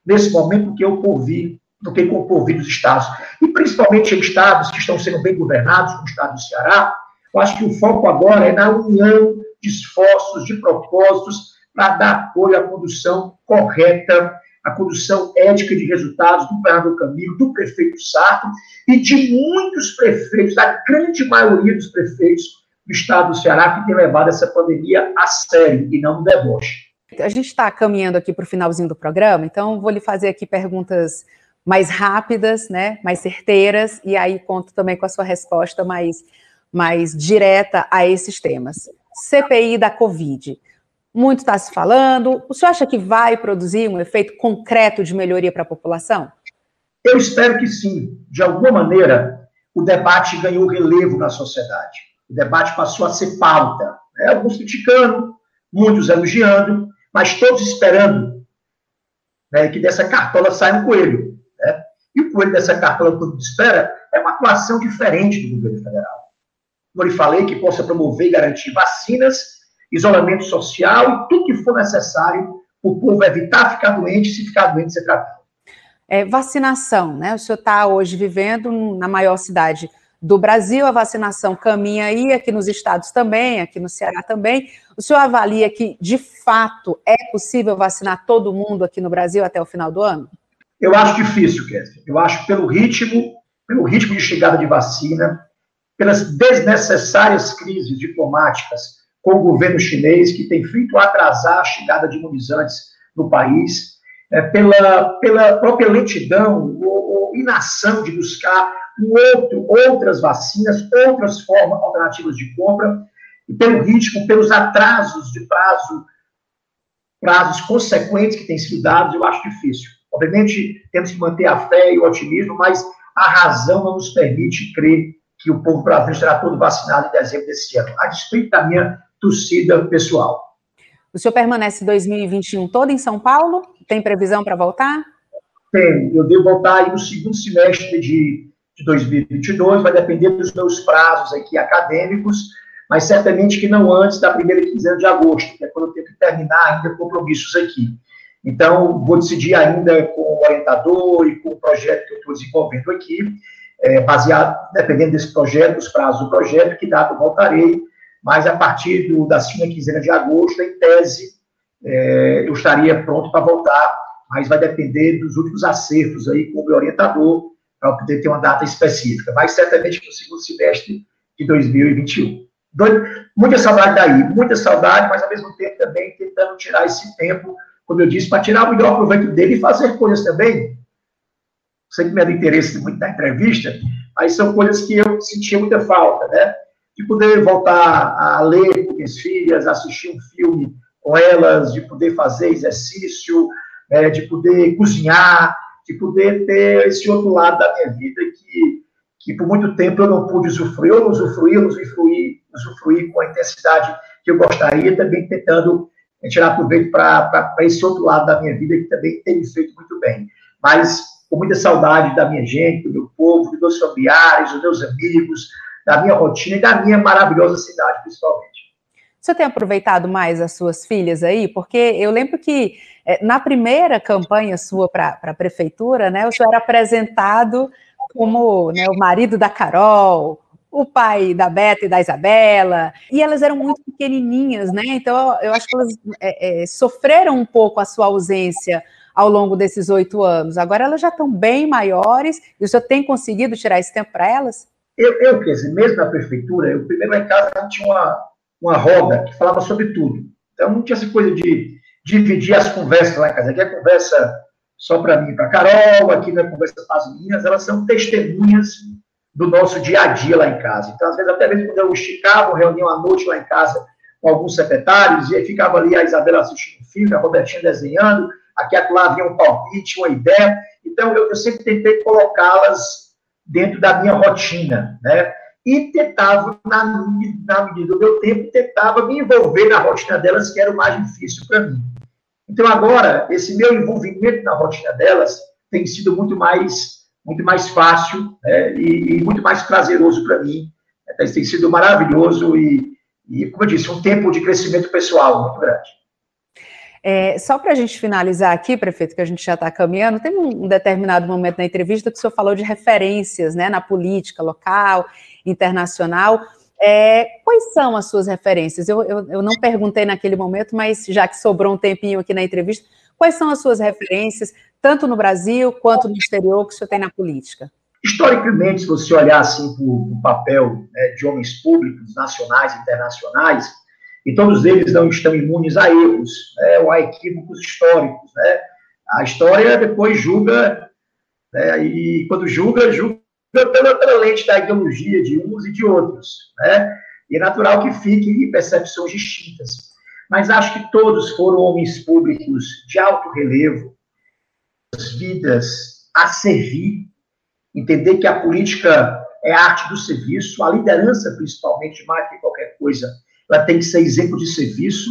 nesse momento, do que o porvir, do que com o porvir dos estados. E principalmente em estados que estão sendo bem governados, como o estado do Ceará, eu acho que o foco agora é na união de esforços, de propósitos, para dar apoio à condução correta, à condução ética de resultados do governador Camilo, do prefeito Sarto e de muitos prefeitos, da grande maioria dos prefeitos do estado do Ceará, que tem levado essa pandemia a sério e não no deboche.
A gente está caminhando aqui para o finalzinho do programa, então vou lhe fazer aqui perguntas mais rápidas, né, mais certeiras, e aí conto também com a sua resposta mais, mais direta a esses temas. CPI da Covid. Muito está se falando. O senhor acha que vai produzir um efeito concreto de melhoria para a população?
Eu espero que sim. De alguma maneira, o debate ganhou relevo na sociedade. O debate passou a ser pauta. Né? Alguns criticando, muitos elogiando, mas todos esperando né, que dessa cartola saia um coelho. Coelho dessa cartola, mundo espera, é uma atuação diferente do governo federal como eu lhe falei, que possa promover e garantir vacinas, isolamento social e tudo que for necessário para o povo evitar ficar doente, se ficar doente, ser tratado.
É, vacinação, né? O senhor está hoje vivendo na maior cidade do Brasil, a vacinação caminha aí, aqui nos estados também, aqui no Ceará também. O senhor avalia que, de fato, é possível vacinar todo mundo aqui no Brasil até o final do ano?
Eu acho difícil, Kézia. Eu acho pelo ritmo, pelo ritmo de chegada de vacina, pelas desnecessárias crises diplomáticas com o governo chinês, que tem feito atrasar a chegada de imunizantes no país, é, pela, pela própria lentidão ou, ou inação de buscar um outro, outras vacinas, outras formas alternativas de compra, e pelo ritmo, pelos atrasos de prazo, prazos consequentes que têm sido dados, eu acho difícil. Obviamente, temos que manter a fé e o otimismo, mas a razão não nos permite crer que o povo brasileiro será todo vacinado em dezembro desse ano, a despeito da minha torcida pessoal.
O senhor permanece 2021 todo em São Paulo? Tem previsão para voltar?
Tem. Eu devo voltar aí no segundo semestre de, de 2022, vai depender dos meus prazos aqui acadêmicos, mas certamente que não antes da primeira quinzena de agosto, que é quando eu tenho que terminar ainda compromissos aqui. Então, vou decidir ainda com o orientador e com o projeto que eu estou desenvolvendo aqui, é, baseado, dependendo desse projeto, dos prazos do projeto, que data eu voltarei, mas a partir do, da segunda quinzena de agosto, em tese, é, eu estaria pronto para voltar, mas vai depender dos últimos acertos aí com o meu orientador, para poder ter uma data específica, mas certamente no segundo semestre de 2021. Muita saudade daí, muita saudade, mas ao mesmo tempo também tentando tirar esse tempo, como eu disse, para tirar o melhor proveito dele e fazer coisas também sei que me do interesse muito da entrevista, mas são coisas que eu sentia muita falta, né? De poder voltar a ler com minhas filhas, assistir um filme com elas, de poder fazer exercício, né? de poder cozinhar, de poder ter esse outro lado da minha vida que, que por muito tempo eu não pude usufruir, eu não usufruí, eu não usufruí, usufruí com a intensidade que eu gostaria, também tentando tirar proveito para esse outro lado da minha vida que também tem feito muito bem. Mas com muita saudade da minha gente, do meu povo, dos meus familiares, dos meus amigos, da minha rotina e da minha maravilhosa cidade, principalmente.
Você tem aproveitado mais as suas filhas aí? Porque eu lembro que é, na primeira campanha sua para a prefeitura, né, o senhor era apresentado como né, o marido da Carol, o pai da Beta e da Isabela, e elas eram muito pequenininhas, né? Então eu acho que elas é, é, sofreram um pouco a sua ausência ao longo desses oito anos. Agora elas já estão bem maiores e o senhor tem conseguido tirar esse tempo para elas?
Eu, eu, quer dizer, mesmo na prefeitura, eu primeiro lá em casa tinha uma, uma roda que falava sobre tudo. Então não tinha essa coisa de dividir as conversas lá em casa. Aqui é conversa só para mim e para Carol, aqui não é conversa para as meninas, elas são testemunhas do nosso dia a dia lá em casa. Então, às vezes, até mesmo quando eu esticava reunião à noite lá em casa com alguns secretários, e aí ficava ali a Isabela assistindo um filme, a Robertinha desenhando, aqui a lá vinha um palpite, uma ideia. Então, eu, eu sempre tentei colocá-las dentro da minha rotina, né? E tentava, na, na medida do meu tempo, tentava me envolver na rotina delas, que era o mais difícil para mim. Então, agora, esse meu envolvimento na rotina delas tem sido muito mais, muito mais fácil né? e, e, muito mais prazeroso para mim. Tem sido maravilhoso e, e, como eu disse, um tempo de crescimento pessoal muito grande.
É, só para a gente finalizar aqui, prefeito, que a gente já está caminhando, tem um determinado momento na entrevista que o senhor falou de referências né, na política local, internacional. É, quais são as suas referências? Eu, eu, eu, não perguntei naquele momento, mas já que sobrou um tempinho aqui na entrevista, quais são as suas referências, tanto no Brasil quanto no exterior, que o senhor tem na política?
Historicamente, se você olhar assim para o papel né, de homens públicos, nacionais e internacionais, e todos eles não estão imunes a erros, né, ou a equívocos históricos. Né? A história depois julga, né, e quando julga, julga pela, pela lente da ideologia de uns e de outros. Né? E é natural que fiquem percepções distintas. Mas acho que todos foram homens públicos de alto relevo, vidas a servir, entender que a política é arte do serviço, a liderança, principalmente, mais que qualquer coisa, ela tem que ser exemplo de serviço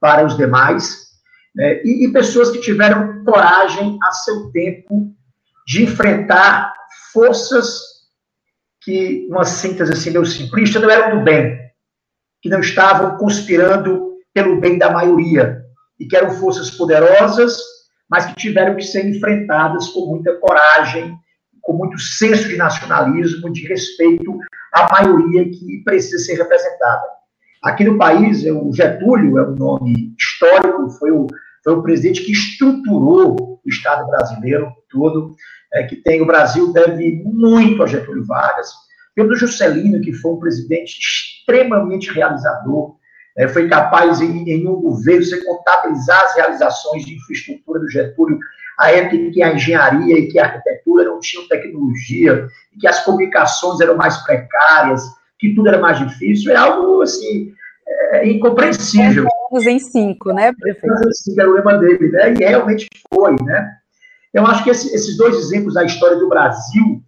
para os demais, né? e, e pessoas que tiveram coragem a seu tempo de enfrentar forças que, uma síntese assim meio simplista, não eram do bem, que não estavam conspirando pelo bem da maioria, e que eram forças poderosas, mas que tiveram que ser enfrentadas com muita coragem, com muito senso de nacionalismo, de respeito à maioria que precisa ser representada. Aqui no país, é o Getúlio é um nome histórico, foi o, foi o presidente que estruturou o Estado brasileiro todo, é, que tem o Brasil deve muito a Getúlio Vargas. Temos o Juscelino, que foi um presidente extremamente realizador, é, foi capaz, em, em, um governo, de contabilizar as realizações de infraestrutura do Getúlio, a época em que a engenharia e que a arquitetura não tinham tecnologia, que as comunicações eram mais precárias, que tudo era mais difícil, é algo, assim, é, incompreensível.
Anos em cinco, né, prefeito?
Cinco era o lema dele, né? E realmente foi, né? Eu acho que esse, esses dois exemplos da história do Brasil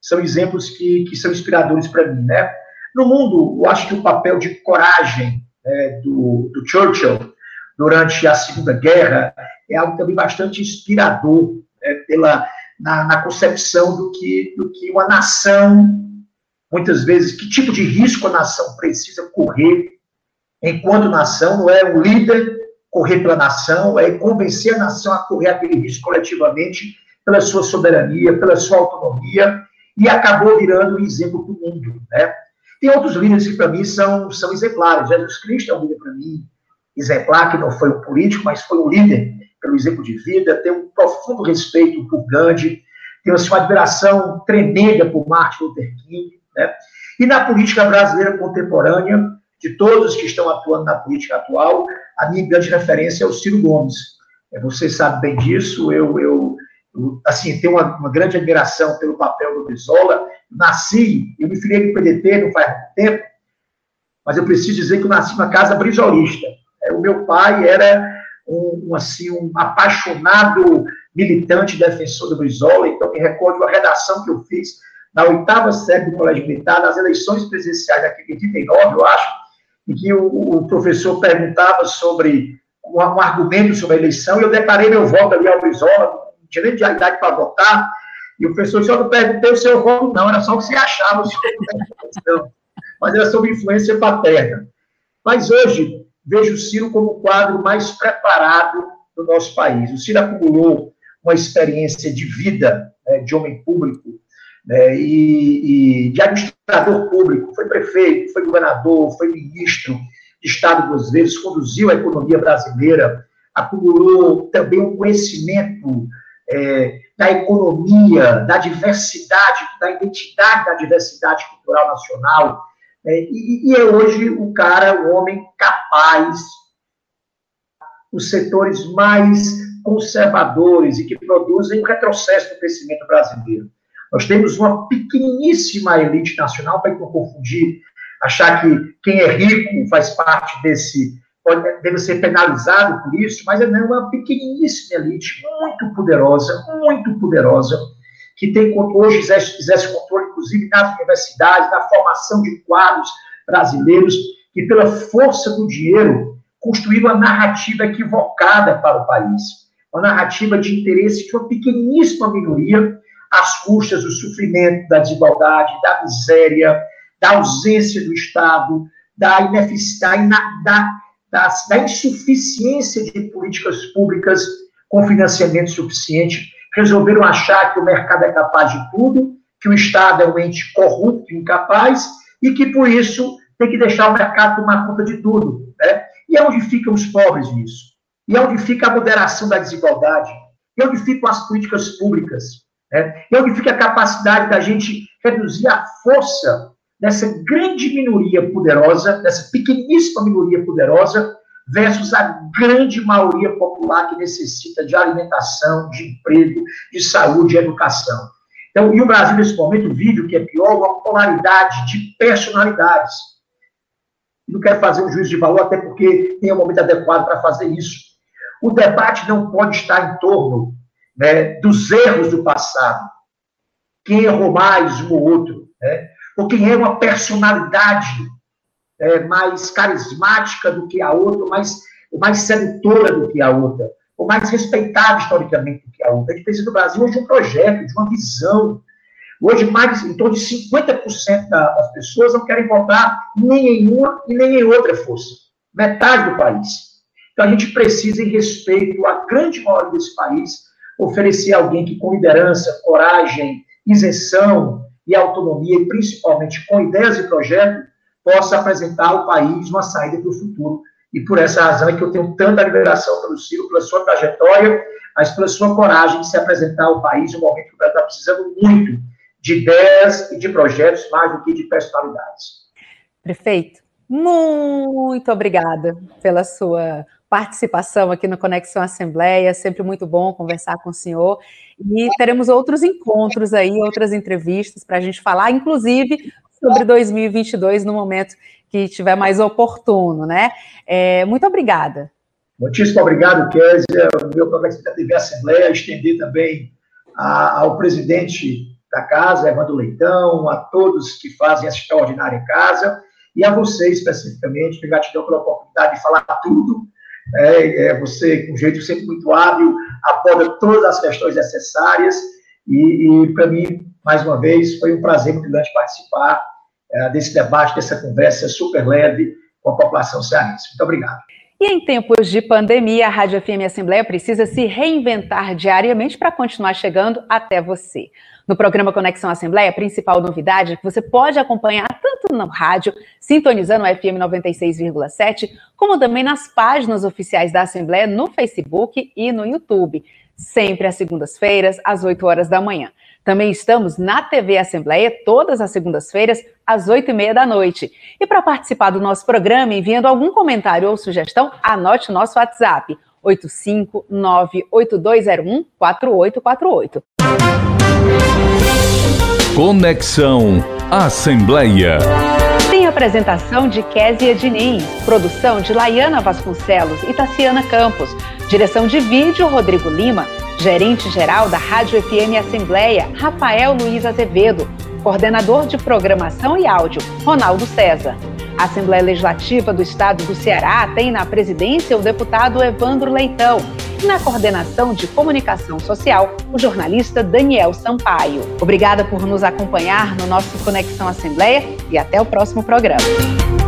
são exemplos que, que são inspiradores para mim, né? No mundo, eu acho que o papel de coragem né, do, do Churchill durante a Segunda Guerra é algo também bastante inspirador né, pela, na, na, concepção do que, do que uma nação, muitas vezes, que tipo de risco a nação precisa correr enquanto nação, não é um líder correr pela nação, é convencer a nação a correr aquele risco coletivamente pela sua soberania, pela sua autonomia, e acabou virando um exemplo para o mundo. Né? Tem outros líderes que, para mim, são, são exemplares. Jesus Cristo é um líder, para mim, exemplar, que não foi um político, mas foi um líder pelo exemplo de vida. Tenho um profundo respeito por Gandhi, tenho assim, uma admiração tremenda por Martin Luther King. Né? E na política brasileira contemporânea, de todos que estão atuando na política atual, a minha grande referência é o Ciro Gomes. Você sabe bem disso, eu, eu, assim, tenho uma, uma, grande admiração pelo papel do Brizola. Nasci, eu me filiei no PDT não faz tempo, mas eu preciso dizer que eu nasci numa casa brizolista. É, o meu pai era um, um, assim, um apaixonado militante defensor do Brizola, então me recordo uma redação que eu fiz na oitava série do Colégio Militar, nas eleições presidenciais daquele 89, eu acho, em que o, o professor perguntava sobre um, um, argumento sobre a eleição, e eu declarei meu voto ali ao Brizola, tinha de idade para votar, e o professor só não perguntei o seu voto, não, era só o que você achava eleição, mas era sobre influência paterna. Mas hoje, vejo o Ciro como o quadro mais preparado do nosso país. O Ciro acumulou uma experiência de vida, né, de homem público, né, e, e, de administrador público, foi prefeito, foi governador, foi ministro de Estado duas vezes, conduziu a economia brasileira, acumulou também um conhecimento é, da economia, da diversidade, da identidade da diversidade cultural nacional, é, e, e, é hoje o cara, o homem capaz, os setores mais conservadores e que produzem o retrocesso do crescimento brasileiro. Nós temos uma pequeníssima elite nacional, para não confundir, achar que quem é rico faz parte desse, pode, deve ser penalizado por isso, mas é uma pequeníssima elite, muito poderosa, muito poderosa, que tem hoje exerce, controle, inclusive, nas universidades, na formação de quadros brasileiros, que pela força do dinheiro construíram uma narrativa equivocada para o país. Uma narrativa de interesse de uma pequeníssima minoria, às custas do sofrimento, da desigualdade, da miséria, da ausência do Estado, da ineficiência, da, da, da insuficiência de políticas públicas com financiamento suficiente resolveram achar que o mercado é capaz de tudo, que o Estado é um ente corrupto, incapaz, e que, por isso, tem que deixar o mercado tomar conta de tudo. Né? E é onde ficam os pobres nisso. E é onde fica a moderação da desigualdade. E é onde ficam as políticas públicas. Né? E é onde fica a capacidade da gente reduzir a força dessa grande minoria poderosa, dessa pequeníssima minoria poderosa, versus a grande maioria popular que necessita de alimentação, de emprego, de saúde e educação. Então, e o Brasil, nesse momento, vive o que é pior, uma polaridade de personalidades. Não quero fazer um juízo de valor, até porque tem um momento adequado para fazer isso. O debate não pode estar em torno né, dos erros do passado. Quem errou mais, um ou outro. Né? Ou quem é uma personalidade é, mais carismática do que a outra, mais, mais sedutora do que a outra, ou mais respeitada historicamente do que a outra. A gente precisa do Brasil hoje de um projeto, de uma visão. Hoje, mais em torno de 50% das pessoas não querem votar nem em uma e nem em outra força. Metade do país. Então, a gente precisa, em respeito à grande maioria desse país, oferecer alguém que, com liderança, coragem, isenção e autonomia, e principalmente com ideias e projetos, possa apresentar ao país uma saída para o futuro. E por essa razão é que eu tenho tanta admiração pelo Ciro, pela sua trajetória, mas pela sua coragem de se apresentar ao país um momento que o Brasil está precisando muito de ideias e de projetos, mais do que de personalidades.
Prefeito, muito obrigada pela sua participação aqui no Conexão Assembleia, sempre muito bom conversar com o senhor. E teremos outros encontros aí, outras entrevistas para a gente falar, inclusive sobre 2022 no momento que estiver mais oportuno, né? É, muito obrigada.
Muitíssimo obrigado, Kézia. O meu programa da TV Assembleia, estender também a, ao presidente da casa, Evandro Leitão, a todos que fazem essa extraordinária casa, e a você especificamente, gratidão pela oportunidade de falar tudo. É, é, você, com um jeito sempre muito hábil, aborda todas as questões necessárias, e, e para mim, mais uma vez, foi um prazer muito grande participar é, desse debate, dessa conversa super leve com a população cearense. Muito obrigado.
E em tempos de pandemia, a Rádio FM Assembleia precisa se reinventar diariamente para continuar chegando até você. No programa Conexão Assembleia, a principal novidade é que você pode acompanhar tanto no rádio, sintonizando o FM 96,7, como também nas páginas oficiais da Assembleia no Facebook e no YouTube, sempre às segundas-feiras, às 8 horas da manhã. Também estamos na TV Assembleia todas as segundas-feiras, às oito e meia da noite. E para participar do nosso programa, enviando algum comentário ou sugestão, anote o nosso WhatsApp, 85982014848.
Conexão Assembleia.
Apresentação de Késia Diniz, produção de Laiana Vasconcelos e Tassiana Campos, direção de vídeo Rodrigo Lima, gerente-geral da Rádio FM Assembleia, Rafael Luiz Azevedo, coordenador de programação e áudio, Ronaldo César. A Assembleia Legislativa do Estado do Ceará tem na presidência o deputado Evandro Leitão e na coordenação de comunicação social o jornalista Daniel Sampaio. Obrigada por nos acompanhar no nosso Conexão Assembleia e até o próximo programa.